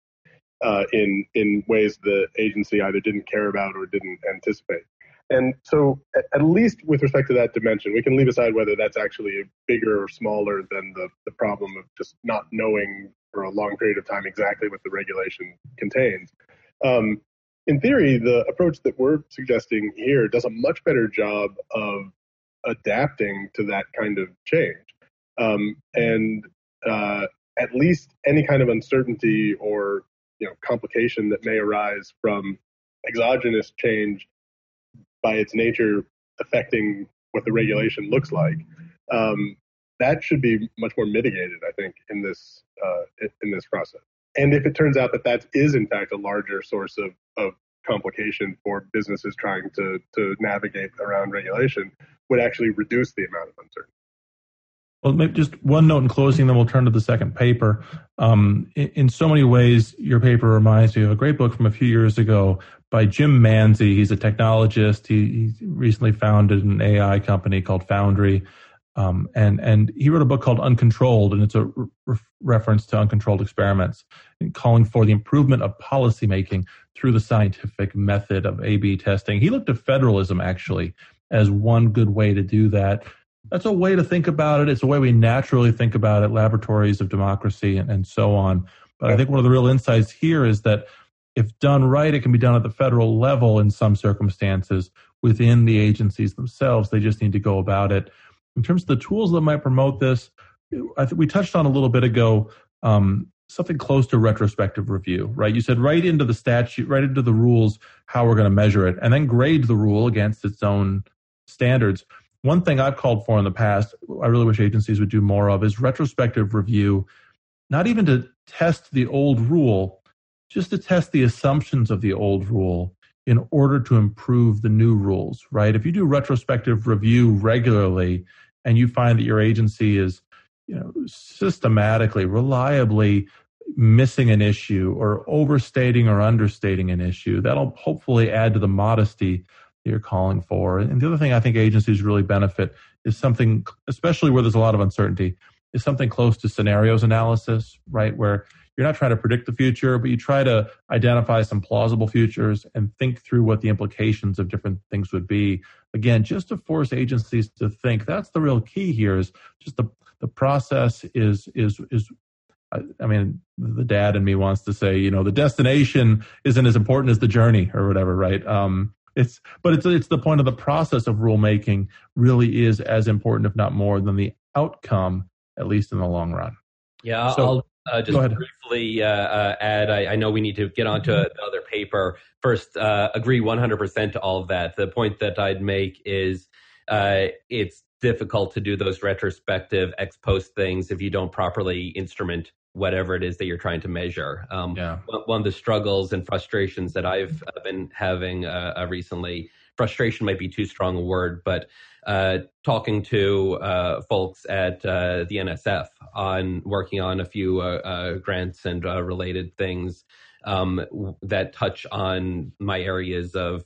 uh, in in ways the agency either didn't care about or didn't anticipate. And so, at least with respect to that dimension, we can leave aside whether that's actually bigger or smaller than the, the problem of just not knowing for a long period of time exactly what the regulation contains. Um, in theory, the approach that we're suggesting here does a much better job of adapting to that kind of change. Um, and uh, at least any kind of uncertainty or you know complication that may arise from exogenous change by its nature affecting what the regulation looks like, um, that should be much more mitigated, I think, in this uh, in this process. And if it turns out that that is in fact a larger source of, of complication for businesses trying to to navigate around regulation, would actually reduce the amount of uncertainty. Well, maybe just one note in closing, then we'll turn to the second paper. Um, in, in, so many ways, your paper reminds me of a great book from a few years ago by Jim Manzi. He's a technologist. He, he recently founded an AI company called Foundry. Um, and, and he wrote a book called Uncontrolled, and it's a re- reference to uncontrolled experiments, calling for the improvement of policymaking through the scientific method of A/B testing. He looked at federalism actually as one good way to do that that's a way to think about it. It's a way we naturally think about it, laboratories of democracy and, and so on. But I think one of the real insights here is that if done right, it can be done at the federal level in some circumstances within the agencies themselves. They just need to go about it. In terms of the tools that might promote this, I think we touched on a little bit ago um, something close to retrospective review, right? You said right into the statute, right into the rules, how we're going to measure it, and then grade the rule against its own standards one thing I've called for in the past, I really wish agencies would do more of, is retrospective review, not even to test the old rule, just to test the assumptions of the old rule in order to improve the new rules, right? If you do retrospective review regularly and you find that your agency is, you know, systematically, reliably missing an issue or overstating or understating an issue, that'll hopefully add to the modesty you're calling for. And the other thing I think agencies really benefit is something, especially where there's a lot of uncertainty, is something close to scenarios analysis, right? Where you're not trying to predict the future, but you try to identify some plausible futures and think through what the implications of different things would be. Again, just to force agencies to think. That's the real key here. Is just the the process is is is. I mean, the dad in me wants to say, you know, the destination isn't as important as the journey or whatever, right? Um, it's but it's it's the point of the process of rulemaking really is as important, if not more, than the outcome, at least in the long run. Yeah, so, I'll uh, just briefly uh, uh, add. I, I, know we need to get onto mm-hmm. another paper. First, uh, agree 100% to all of that. The point that I'd make is uh, it's difficult to do those retrospective ex post things if you don't properly instrument whatever it is that you're trying to measure. Um, yeah. One of the struggles and frustrations that I've uh, been having uh, uh, recently, frustration might be too strong a word, but uh, talking to uh, folks at uh, the NSF on working on a few grants and related things. Um, that touch on my areas of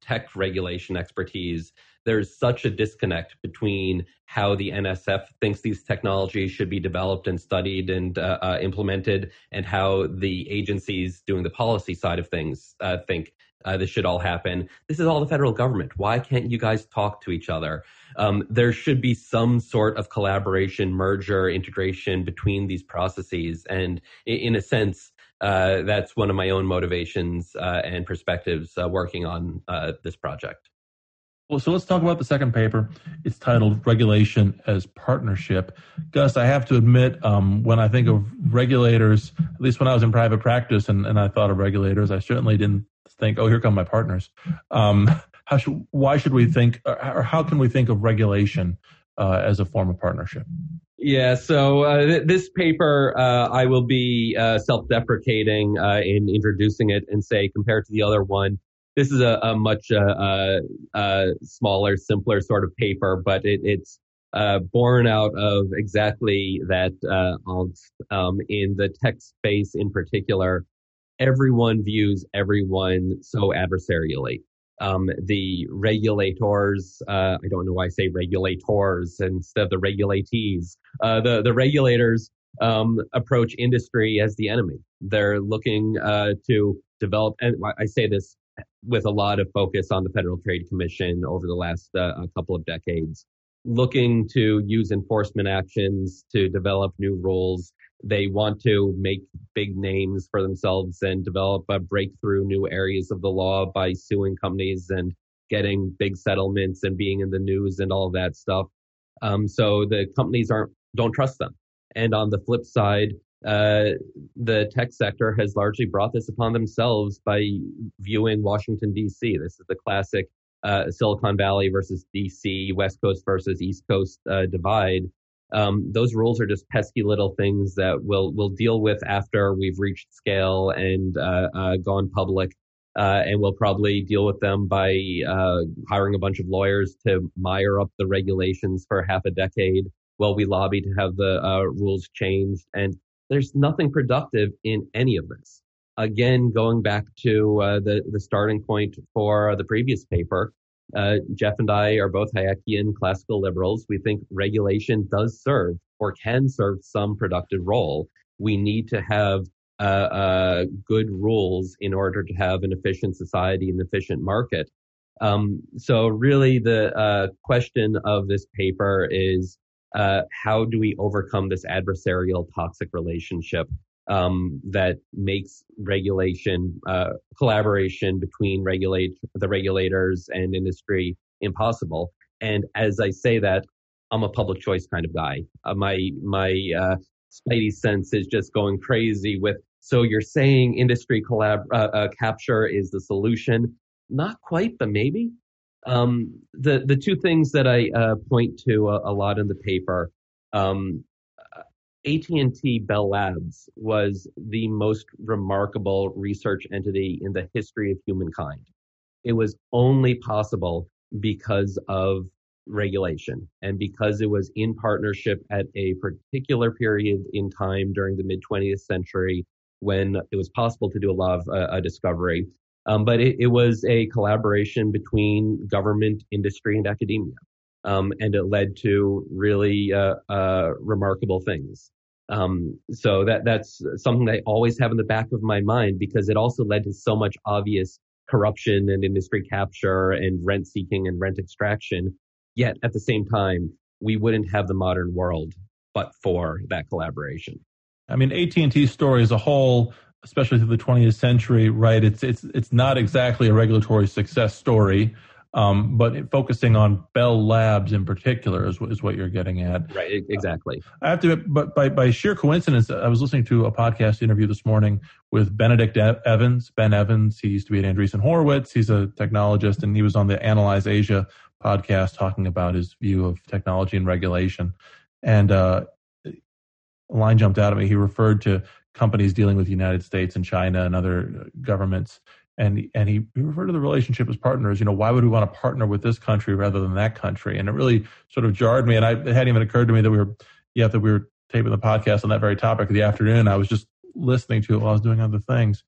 tech regulation expertise there's such a disconnect between how the NSF thinks these technologies should be developed and studied and uh, uh, implemented, and how the agencies doing the policy side of things uh, think uh, this should all happen. This is all the federal government. Why can't you guys talk to each other? Um, there should be some sort of collaboration, merger, integration between these processes. And in a sense, uh, that's one of my own motivations uh, and perspectives working on this project. Well, so let's talk about the second paper. It's titled Regulation as Partnership. Gus, I have to admit, um, when I think of regulators, at least when I was in private practice and, and I thought of regulators, I certainly didn't think, oh, here come my partners. Um, how should, why should we think, or how can we think of regulation uh, as a form of partnership? Yeah, so uh, th- this paper, uh, I will be uh, self deprecating uh, in introducing it and say, compared to the other one, this is a, a much uh, uh, uh, smaller, simpler sort of paper, but it, it's uh, born out of exactly that um, in the tech space in particular. Everyone views everyone so adversarially. Um, the regulators, uh, I don't know why I say regulators instead of the regulatees. Uh, the the regulators um, approach industry as the enemy. They're looking uh, to develop, and I say this with a lot of focus on the Federal Trade Commission over the last uh, couple of decades, looking to use enforcement actions to develop new rules. They want to make big names for themselves and develop a breakthrough new areas of the law by suing companies and getting big settlements and being in the news and all that stuff. Um, so the companies aren't don't trust them. And on the flip side, uh, the tech sector has largely brought this upon themselves by viewing Washington, D.C. This is the classic uh, Silicon Valley versus D.C., West Coast versus East Coast uh, divide. Um, those rules are just pesky little things that we'll, we'll deal with after we've reached scale and uh, uh, gone public. and we'll probably deal with them by hiring a bunch of lawyers to mire up the regulations for half a decade while we lobby to have the rules changed. And there's nothing productive in any of this. Again, going back to uh, the the starting point for the previous paper, uh, Jeff and I are both Hayekian classical liberals. We think regulation does serve or can serve some productive role. We need to have uh, uh good rules in order to have an efficient society and efficient market. Um, so really, the uh, question of this paper is uh, how do we overcome this adversarial toxic relationship um, that makes regulation uh, collaboration between regulate the regulators and industry impossible? And as i say that i'm a public choice kind of guy. Uh, my my uh, spidey sense is just going crazy with so you're saying industry collab uh, uh, capture is the solution? Not quite but maybe um, the the two things that I uh, point to a, a, lot in the paper, um, AT&T Bell Labs was the most remarkable research entity in the history of humankind. It was only possible because of regulation and because it was in partnership at a particular period in time during the mid 20th century when it was possible to do a lot of uh, discovery. Um, but it, it, was a collaboration between government, industry, and academia. Um, and it led to really uh, uh, remarkable things. Um, so that that's something I always have in the back of my mind because it also led to so much obvious corruption and industry capture and rent seeking and rent extraction. Yet at the same time, we wouldn't have the modern world but for that collaboration. I mean, AT&T story as a whole, especially through the 20th century, right? It's it's it's not exactly a regulatory success story. Um, but focusing on Bell Labs in particular is, is what you're getting at. Right, exactly. Uh, I have to, but by, by sheer coincidence, I was listening to a podcast interview this morning with Benedict Evans. Ben Evans, he used to be at Andreessen Horowitz. He's a technologist, and he was on the Analyse Asia podcast talking about his view of technology and regulation. And uh, a line jumped out at me. He referred to companies dealing with the United States and China and other uh, governments and and he, he referred to the relationship as partners. You know, why would we want to partner with this country rather than that country? And it really sort of jarred me. And I, it hadn't even occurred to me that we were, yeah, that we were taping the podcast on that very topic of the afternoon. I was just listening to it while I was doing other things,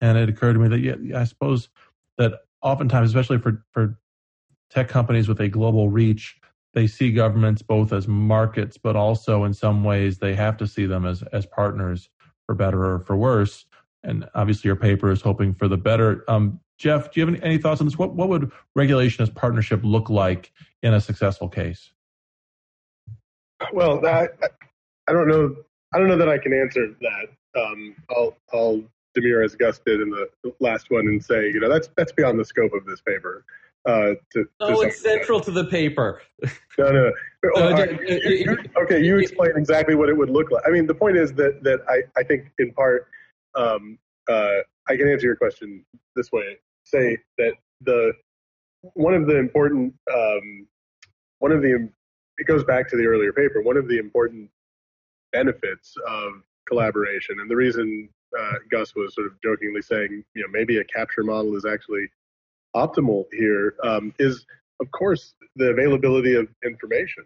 and it occurred to me that yeah, I suppose that oftentimes, especially for for tech companies with a global reach, they see governments both as markets, but also in some ways they have to see them as as partners for better or for worse and obviously your paper is hoping for the better. Um, Jeff, do you have any, any, thoughts on this? What what would regulation as partnership look like in a successful case? Well, that, I don't know. I don't know that I can answer that. Um, I'll I'll demur as Gus did in the last one and say, you know, that's that's beyond the scope of this paper. Uh, to, oh, to it's central to the paper. no, no. Oh, right. you, okay, you explain exactly what it would look like. I mean, the point is that that I, I think in part um, uh, I can answer your question this way: say that the one of the important um, one of the it goes back to the earlier paper. One of the important benefits of collaboration, and the reason uh, Gus was sort of jokingly saying, you know, maybe a capture model is actually optimal here, um, is of course the availability of information,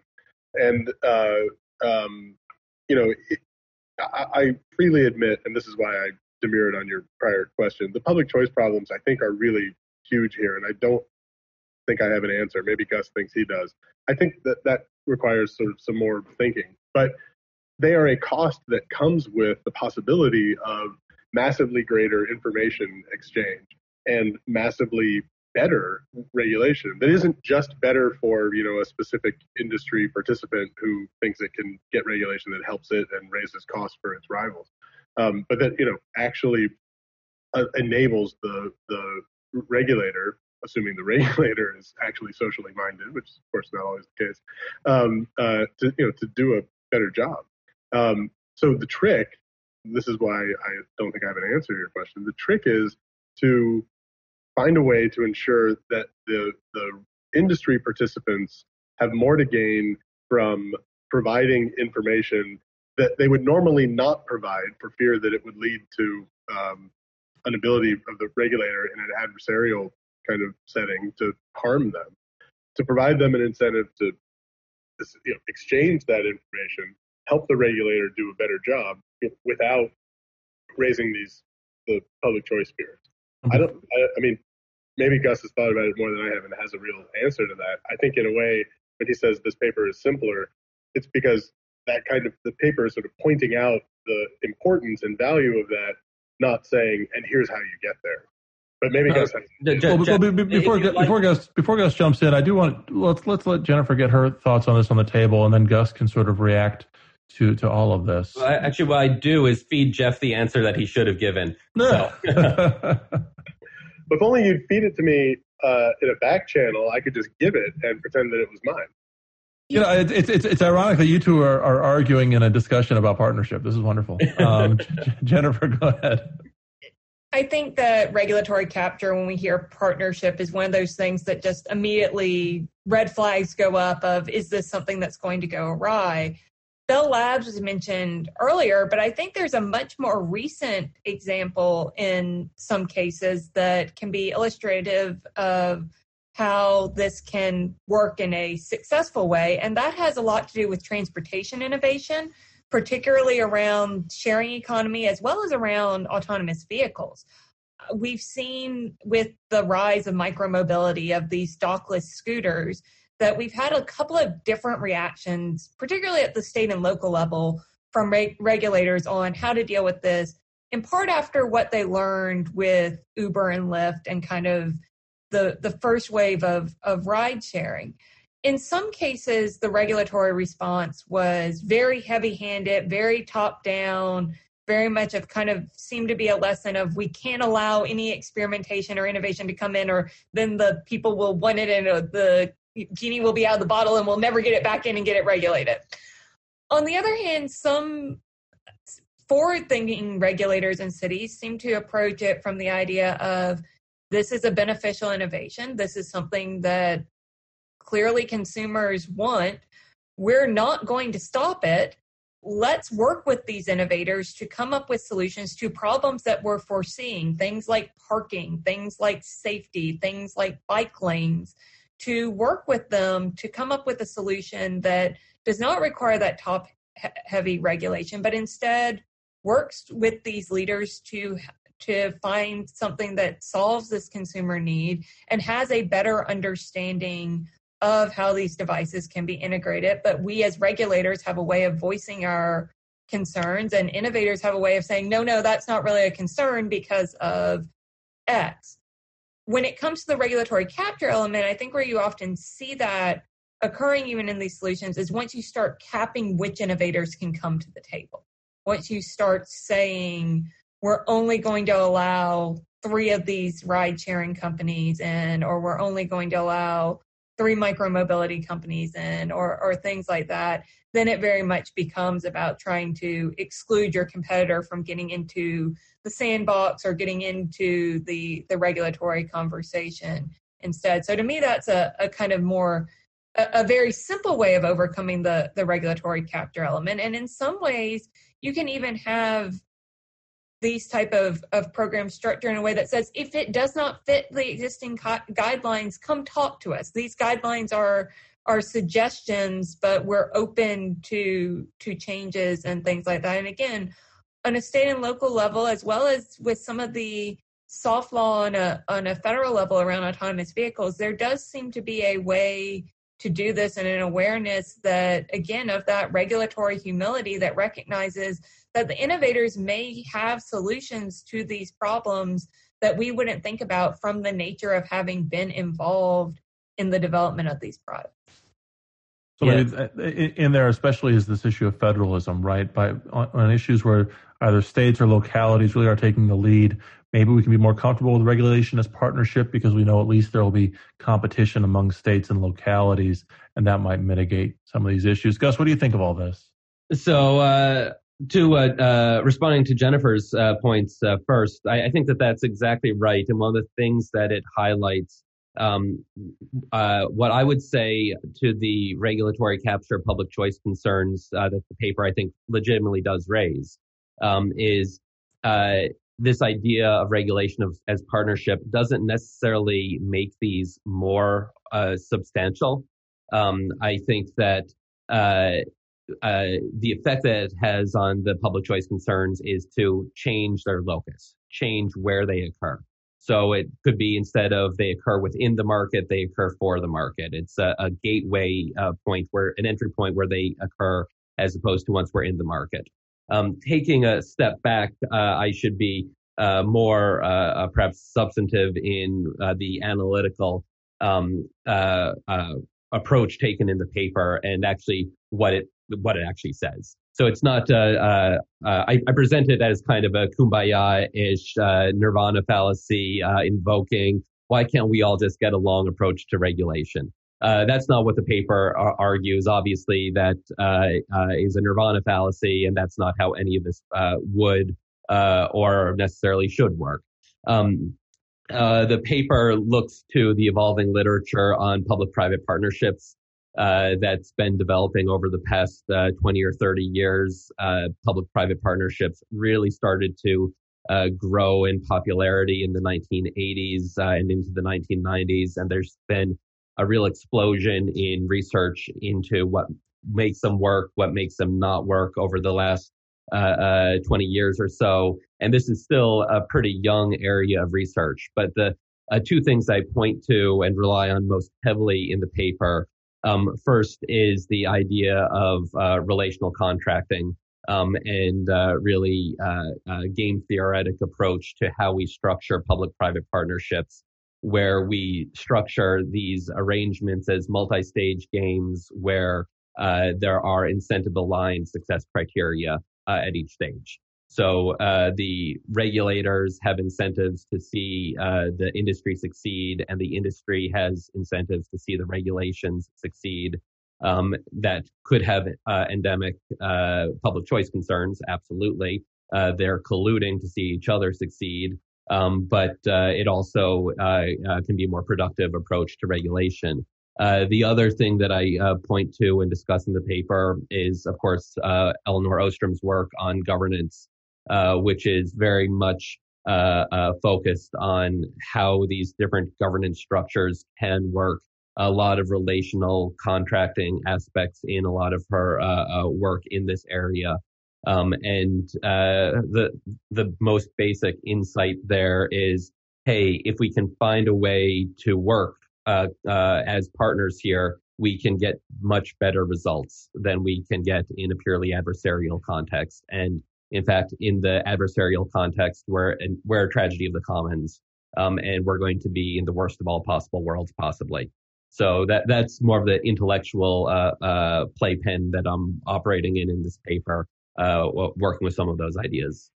and uh, um, you know, it, I, I freely admit, and this is why I demurred on your prior question, the public choice problems I think are really huge here, and I don't think I have an answer. Maybe Gus thinks he does. I think that that requires sort of some more thinking, but they are a cost that comes with the possibility of massively greater information exchange and massively better regulation that isn't just better for you know a specific industry participant who thinks it can get regulation that helps it and raises costs for its rivals. Um, but that you know actually uh, enables the the regulator assuming the regulator is actually socially minded which is of course not always the case um, uh, to you know to do a better job. Um, so the trick this is why i don't think i have an answer to your question. The trick is to find a way to ensure that the, the industry participants have more to gain from providing information that they would normally not provide for fear that it would lead to um, an ability of the regulator in an adversarial kind of setting to harm them, to provide them an incentive to you know, exchange that information, help the regulator do a better job without raising these the public choice fears. Mm-hmm. I don't. I, I, mean, maybe Gus has thought about it more than I have and has a real answer to that. I think in a way, when he says this paper is simpler, it's because that kind of the paper is sort of pointing out the importance and value of that, not saying, and here's how you get there. But maybe uh, Gus. Has, well, well, before before Gus before Gus jumps in, I do want let's let's let Jennifer get her thoughts on this on the table, and then Gus can sort of react to to all of this. Well, actually, what I do is feed Jeff the answer that he should have given. No. So. if only you'd feed it to me uh, in a back channel, I could just give it and pretend that it was mine. You know, it's it's it's ironic that you two are, are arguing in a discussion about partnership. This is wonderful. Um, Jennifer, go ahead. I think that regulatory capture, when we hear partnership, is one of those things that just immediately red flags go up of is this something that's going to go awry? Bell Labs was mentioned earlier, but I think there's a much more recent example in some cases that can be illustrative of how this can work in a successful way. And that has a lot to do with transportation innovation, particularly around sharing economy as well as around autonomous vehicles. We've seen with the rise of micromobility of these dockless scooters that we've had a couple of different reactions, particularly at the state and local level, from re- regulators on how to deal with this, in part after what they learned with Uber and Lyft and kind of the, the first wave of, of ride sharing. In some cases, the regulatory response was very heavy handed, very top down, very much of kind of seemed to be a lesson of we can't allow any experimentation or innovation to come in or then the people will want it and the genie will be out of the bottle and we'll never get it back in and get it regulated. On the other hand, some forward thinking regulators and cities seem to approach it from the idea of this is a beneficial innovation. This is something that clearly consumers want. We're not going to stop it. Let's work with these innovators to come up with solutions to problems that we're foreseeing, things like parking, things like safety, things like bike lanes to work with them to come up with a solution that does not require that top heavy regulation, but instead works with these leaders to to find something that solves this consumer need and has a better understanding of how these devices can be integrated. But we as regulators have a way of voicing our concerns, and innovators have a way of saying, no, no, that's not really a concern because of X when it comes to the regulatory capture element, I think where you often see that occurring even in these solutions is once you start capping which innovators can come to the table. Once you start saying we're only going to allow three of these ride sharing companies in, or we're only going to allow three micromobility companies in, or, or things like that, then it very much becomes about trying to exclude your competitor from getting into the sandbox or getting into the the regulatory conversation instead. So to me, that's a, a kind of more a, a very simple way of overcoming the the regulatory capture element. And in some ways, you can even have these type of, of programs structured in a way that says if it does not fit the existing co- guidelines come talk to us. These guidelines are are suggestions but we're open to to changes and things like that. And again on a state and local level, as well as with some of the soft law on a on a federal level around autonomous vehicles, there does seem to be a way to do this and an awareness that again of that regulatory humility that recognizes that the innovators may have solutions to these problems that we wouldn't think about from the nature of having been involved in the development of these products. So yeah. Uh, in there, especially, is this issue of federalism, right? By on, on, issues where either states or localities really are taking the lead, maybe we can be more comfortable with regulation as partnership because we know at least there will be competition among states and localities, and that might mitigate some of these issues. Gus, what do you think of all this? So, uh, to uh, uh, responding to Jennifer's uh, points uh, first, I, I think that that's exactly right, and one of the things that it highlights um, uh, what I would say to the regulatory capture public choice concerns that the paper I think legitimately does raise um, is uh, this idea of regulation of, as partnership doesn't necessarily make these more uh, substantial. Um, I think that uh, uh, the effect that it has on the public choice concerns is to change their locus, change where they occur. So it could be instead of they occur within the market, they occur for the market. It's a, a gateway uh, point where an entry point where they occur as opposed to once we're in the market. Um, taking a step back, uh, I should be uh, more uh, uh, perhaps substantive in uh, the analytical um, approach taken in the paper and actually what it what it actually says. So it's not, uh, uh, uh, I, I, present it as kind of a kumbaya-ish uh, nirvana fallacy uh, invoking, why can't we all just get along approach to regulation? Uh, that's not what the paper argues. Obviously, that is a nirvana fallacy, and that's not how any of this would or necessarily should work. Um, the paper looks to the evolving literature on public-private partnerships uh, that's been developing over the past uh, 20 or 30 years. Uh, public-private partnerships really started to uh, grow in popularity in the 1980s uh, and into the 1990s, and there's been a real explosion in research into what makes them work, what makes them not work over the last uh, 20 years or so. And this is still a pretty young area of research, but the two things I point to and rely on most heavily in the paper um, first is the idea of uh, relational contracting um, and uh, really uh, uh, game theoretic approach to how we structure public-private partnerships, where we structure these arrangements as multi-stage games where uh, there are incentive-aligned success criteria uh, at each stage. So uh, the regulators have incentives to see uh, the industry succeed, and the industry has incentives to see the regulations succeed. Um, that could have uh, endemic uh, public choice concerns. Absolutely, uh, they're colluding to see each other succeed. Um, but uh, it also can be a more productive approach to regulation. the other thing that I point to and discuss in the paper is, of course, Elinor Ostrom's work on governance uh, which is very much uh, uh, focused on how these different governance structures can work. A lot of relational contracting aspects in a lot of her work in this area. Um, and uh, the the most basic insight there is, hey, if we can find a way to work uh, uh, as partners here, we can get much better results than we can get in a purely adversarial context. And in fact, in the adversarial context, where we're a tragedy of the commons, um, and we're going to be in the worst of all possible worlds, possibly. So that that's more of the intellectual uh, uh, playpen that I'm operating in in this paper, uh, working with some of those ideas.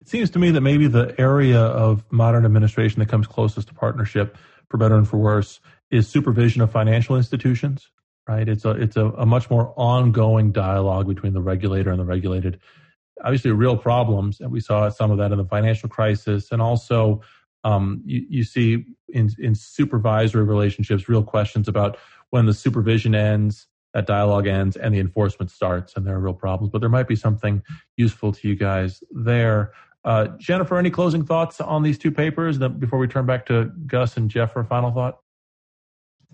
It seems to me that maybe the area of modern administration that comes closest to partnership, for better and for worse, is supervision of financial institutions. Right? It's a it's a, a much more ongoing dialogue between the regulator and the regulated obviously real problems, and we saw some of that in the financial crisis, and also um, you, you, see in, in supervisory relationships real questions about when the supervision ends, that dialogue ends, and the enforcement starts, and there are real problems. But there might be something useful to you guys there. Uh, Jennifer, any closing thoughts on these two papers before we turn back to Gus and Jeff for a final thought?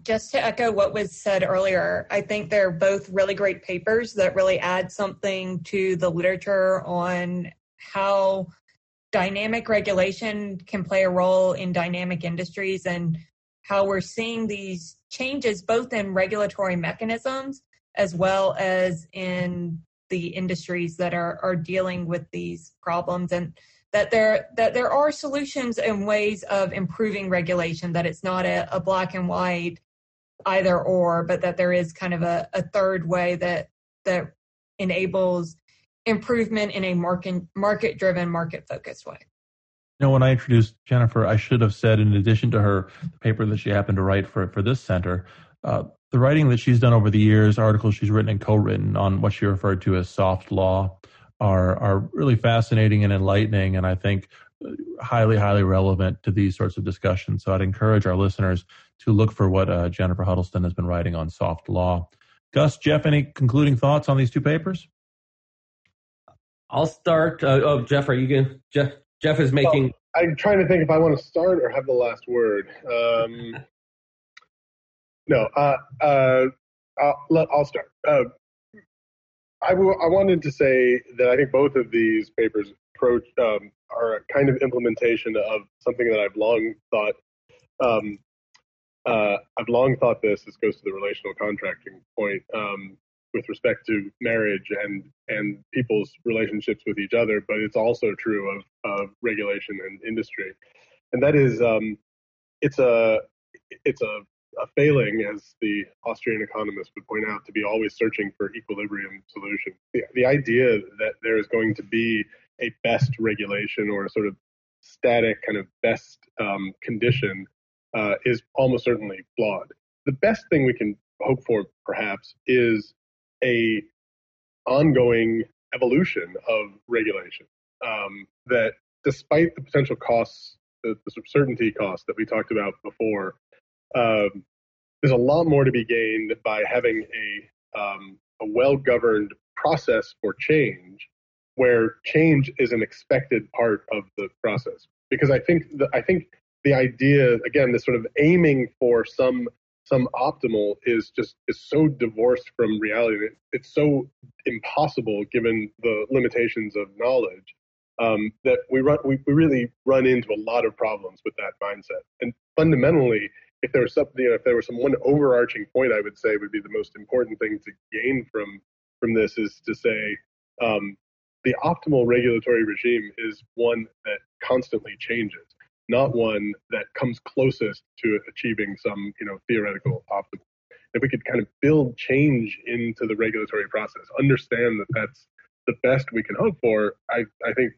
just to echo what was said earlier, I think they're both really great papers that really add something to the literature on how dynamic regulation can play a role in dynamic industries and how we're seeing these changes both in regulatory mechanisms as well as in the industries that are, are dealing with these problems and that there that there are solutions and ways of improving regulation that it's not a, a black and white either or, but that there is kind of a, a third way that that enables improvement in a market market driven, market focused way. You know, when I introduced Jennifer, I should have said, in addition to her the paper that she happened to write for for this center, uh, the writing that she's done over the years, articles she's written and co-written on what she referred to as soft law, are are really fascinating and enlightening, and I think highly, highly relevant to these sorts of discussions. So I'd encourage our listeners to look for what uh, Jennifer Huddleston has been writing on soft law. Gus, Jeff, any concluding thoughts on these two papers? I'll start. Uh, oh, Jeff, are you going? Jeff, Jeff is making. Well, I'm trying to think if I want to start or have the last word. Um, no, uh, uh, I'll, I'll, start. Uh, I, w- I wanted to say that I think both of these papers approach um, are a kind of implementation of something that I've long thought. Um, uh, I've long thought this. This goes to the relational contracting point um, with respect to marriage and and people's relationships with each other, but it's also true of, of regulation and industry, and that is um, it's a it's a a failing, as the Austrian economist would point out, to be always searching for equilibrium solutions. The, the idea that there is going to be a best regulation or a sort of static kind of best um, condition uh, is almost certainly flawed. The best thing we can hope for, perhaps, is a ongoing evolution of regulation um, that, despite the potential costs, the, the certainty costs that we talked about before, um, there's a lot more to be gained by having a, um, a well governed process for change where change is an expected part of the process. Because I think the, I think the idea again, this sort of aiming for some some optimal is just is so divorced from reality. It's so impossible given the limitations of knowledge um, that we run we, we really run into a lot of problems with that mindset. And fundamentally, if there was something, you know, if there was some one overarching point, I would say would be the most important thing to gain from from this is to say um, the optimal regulatory regime is one that constantly changes, not one that comes closest to achieving some you know theoretical optimal. If we could kind of build change into the regulatory process, understand that that's the best we can hope for, I, I think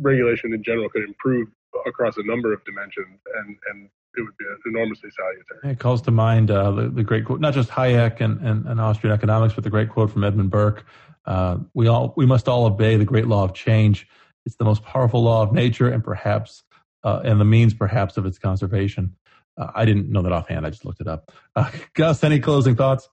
regulation in general could improve across a number of dimensions and, and it would be enormously salutary. It calls to mind uh, the, the, great quote, not just Hayek and, and, and, Austrian economics, but the great quote from Edmund Burke. Uh, we all we must all obey the great law of change. It's the most powerful law of nature, and perhaps uh, and the means perhaps of its conservation. Uh, I didn't know that offhand. I just looked it up. Uh, Gus, any closing thoughts?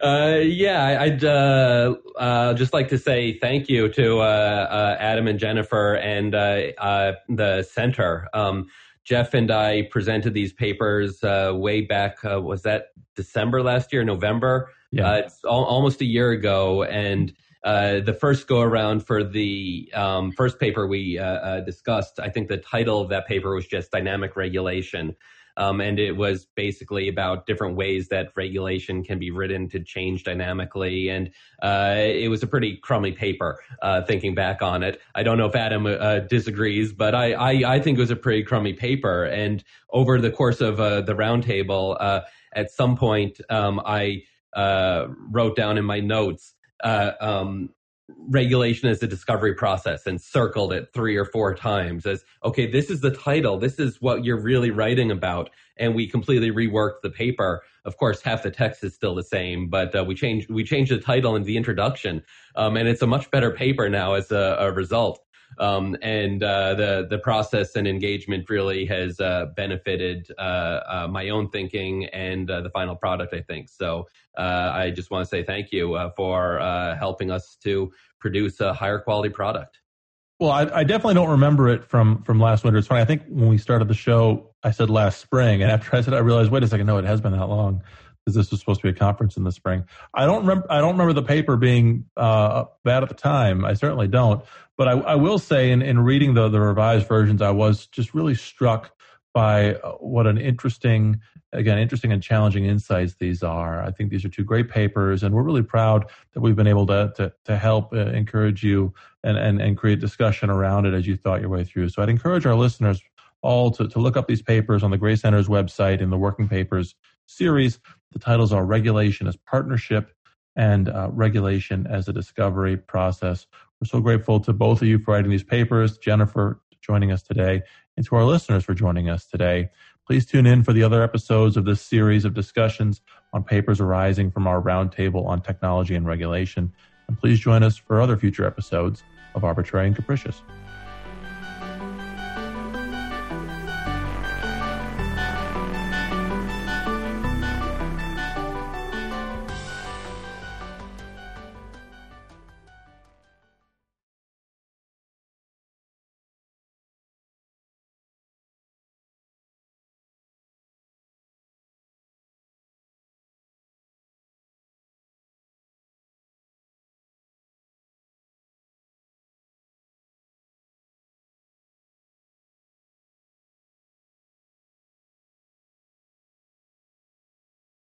Uh, yeah, I'd uh, uh, just like to say thank you to uh, uh, Adam and Jennifer and uh, the center. Um, Jeff and I presented these papers way back. was that December last year, November? Yeah, it's al- almost a year ago, and. The first go around for the um, first paper we discussed, I think the title of that paper was just Dynamic Regulation. Um, and it was basically about different ways that regulation can be written to change dynamically. And uh, it was a pretty crummy paper, uh, thinking back on it. I don't know if Adam uh, disagrees, but I, I, I, think it was a pretty crummy paper. And over the course of uh, the roundtable, uh, at some point, um, I uh, wrote down in my notes um, regulation as a discovery process and circled it three or four times as okay this is the title. This is what you're really writing about. And we completely reworked the paper. Of course half the text is still the same but uh, we changed we changed the title and the introduction. Um, and it's a much better paper now as a, a result um, and uh, the the process and engagement really has uh, benefited uh, uh my own thinking and uh, the final product. I think so. Uh, I just want to say thank you for helping us to produce a higher quality product. Well, I, I, definitely don't remember it from from last winter. It's funny. I think when we started the show, I said last spring, and after I said, I realized, wait a second, no, it has been that long because this was supposed to be a conference in the spring. I don't remember. I don't remember the paper being uh, bad at the time. I certainly don't. But I, I will say, in, in reading the, the revised versions, I was just really struck by uh, what an interesting, again, interesting and challenging insights these are. I think these are two great papers, and we're really proud that we've been able to to, to help uh, encourage you and, and and create discussion around it as you thought your way through. So I'd encourage our listeners all to, to look up these papers on the Gray Center's website in the Working Papers series. The titles are Regulation as Partnership and uh, Regulation as a Discovery Process. We're so grateful to both of you for writing these papers, Jennifer joining us today, and to our listeners for joining us today. Please tune in for the other episodes of this series of discussions on papers arising from our roundtable on technology and regulation. And please join us for other future episodes of Arbitrary and Capricious.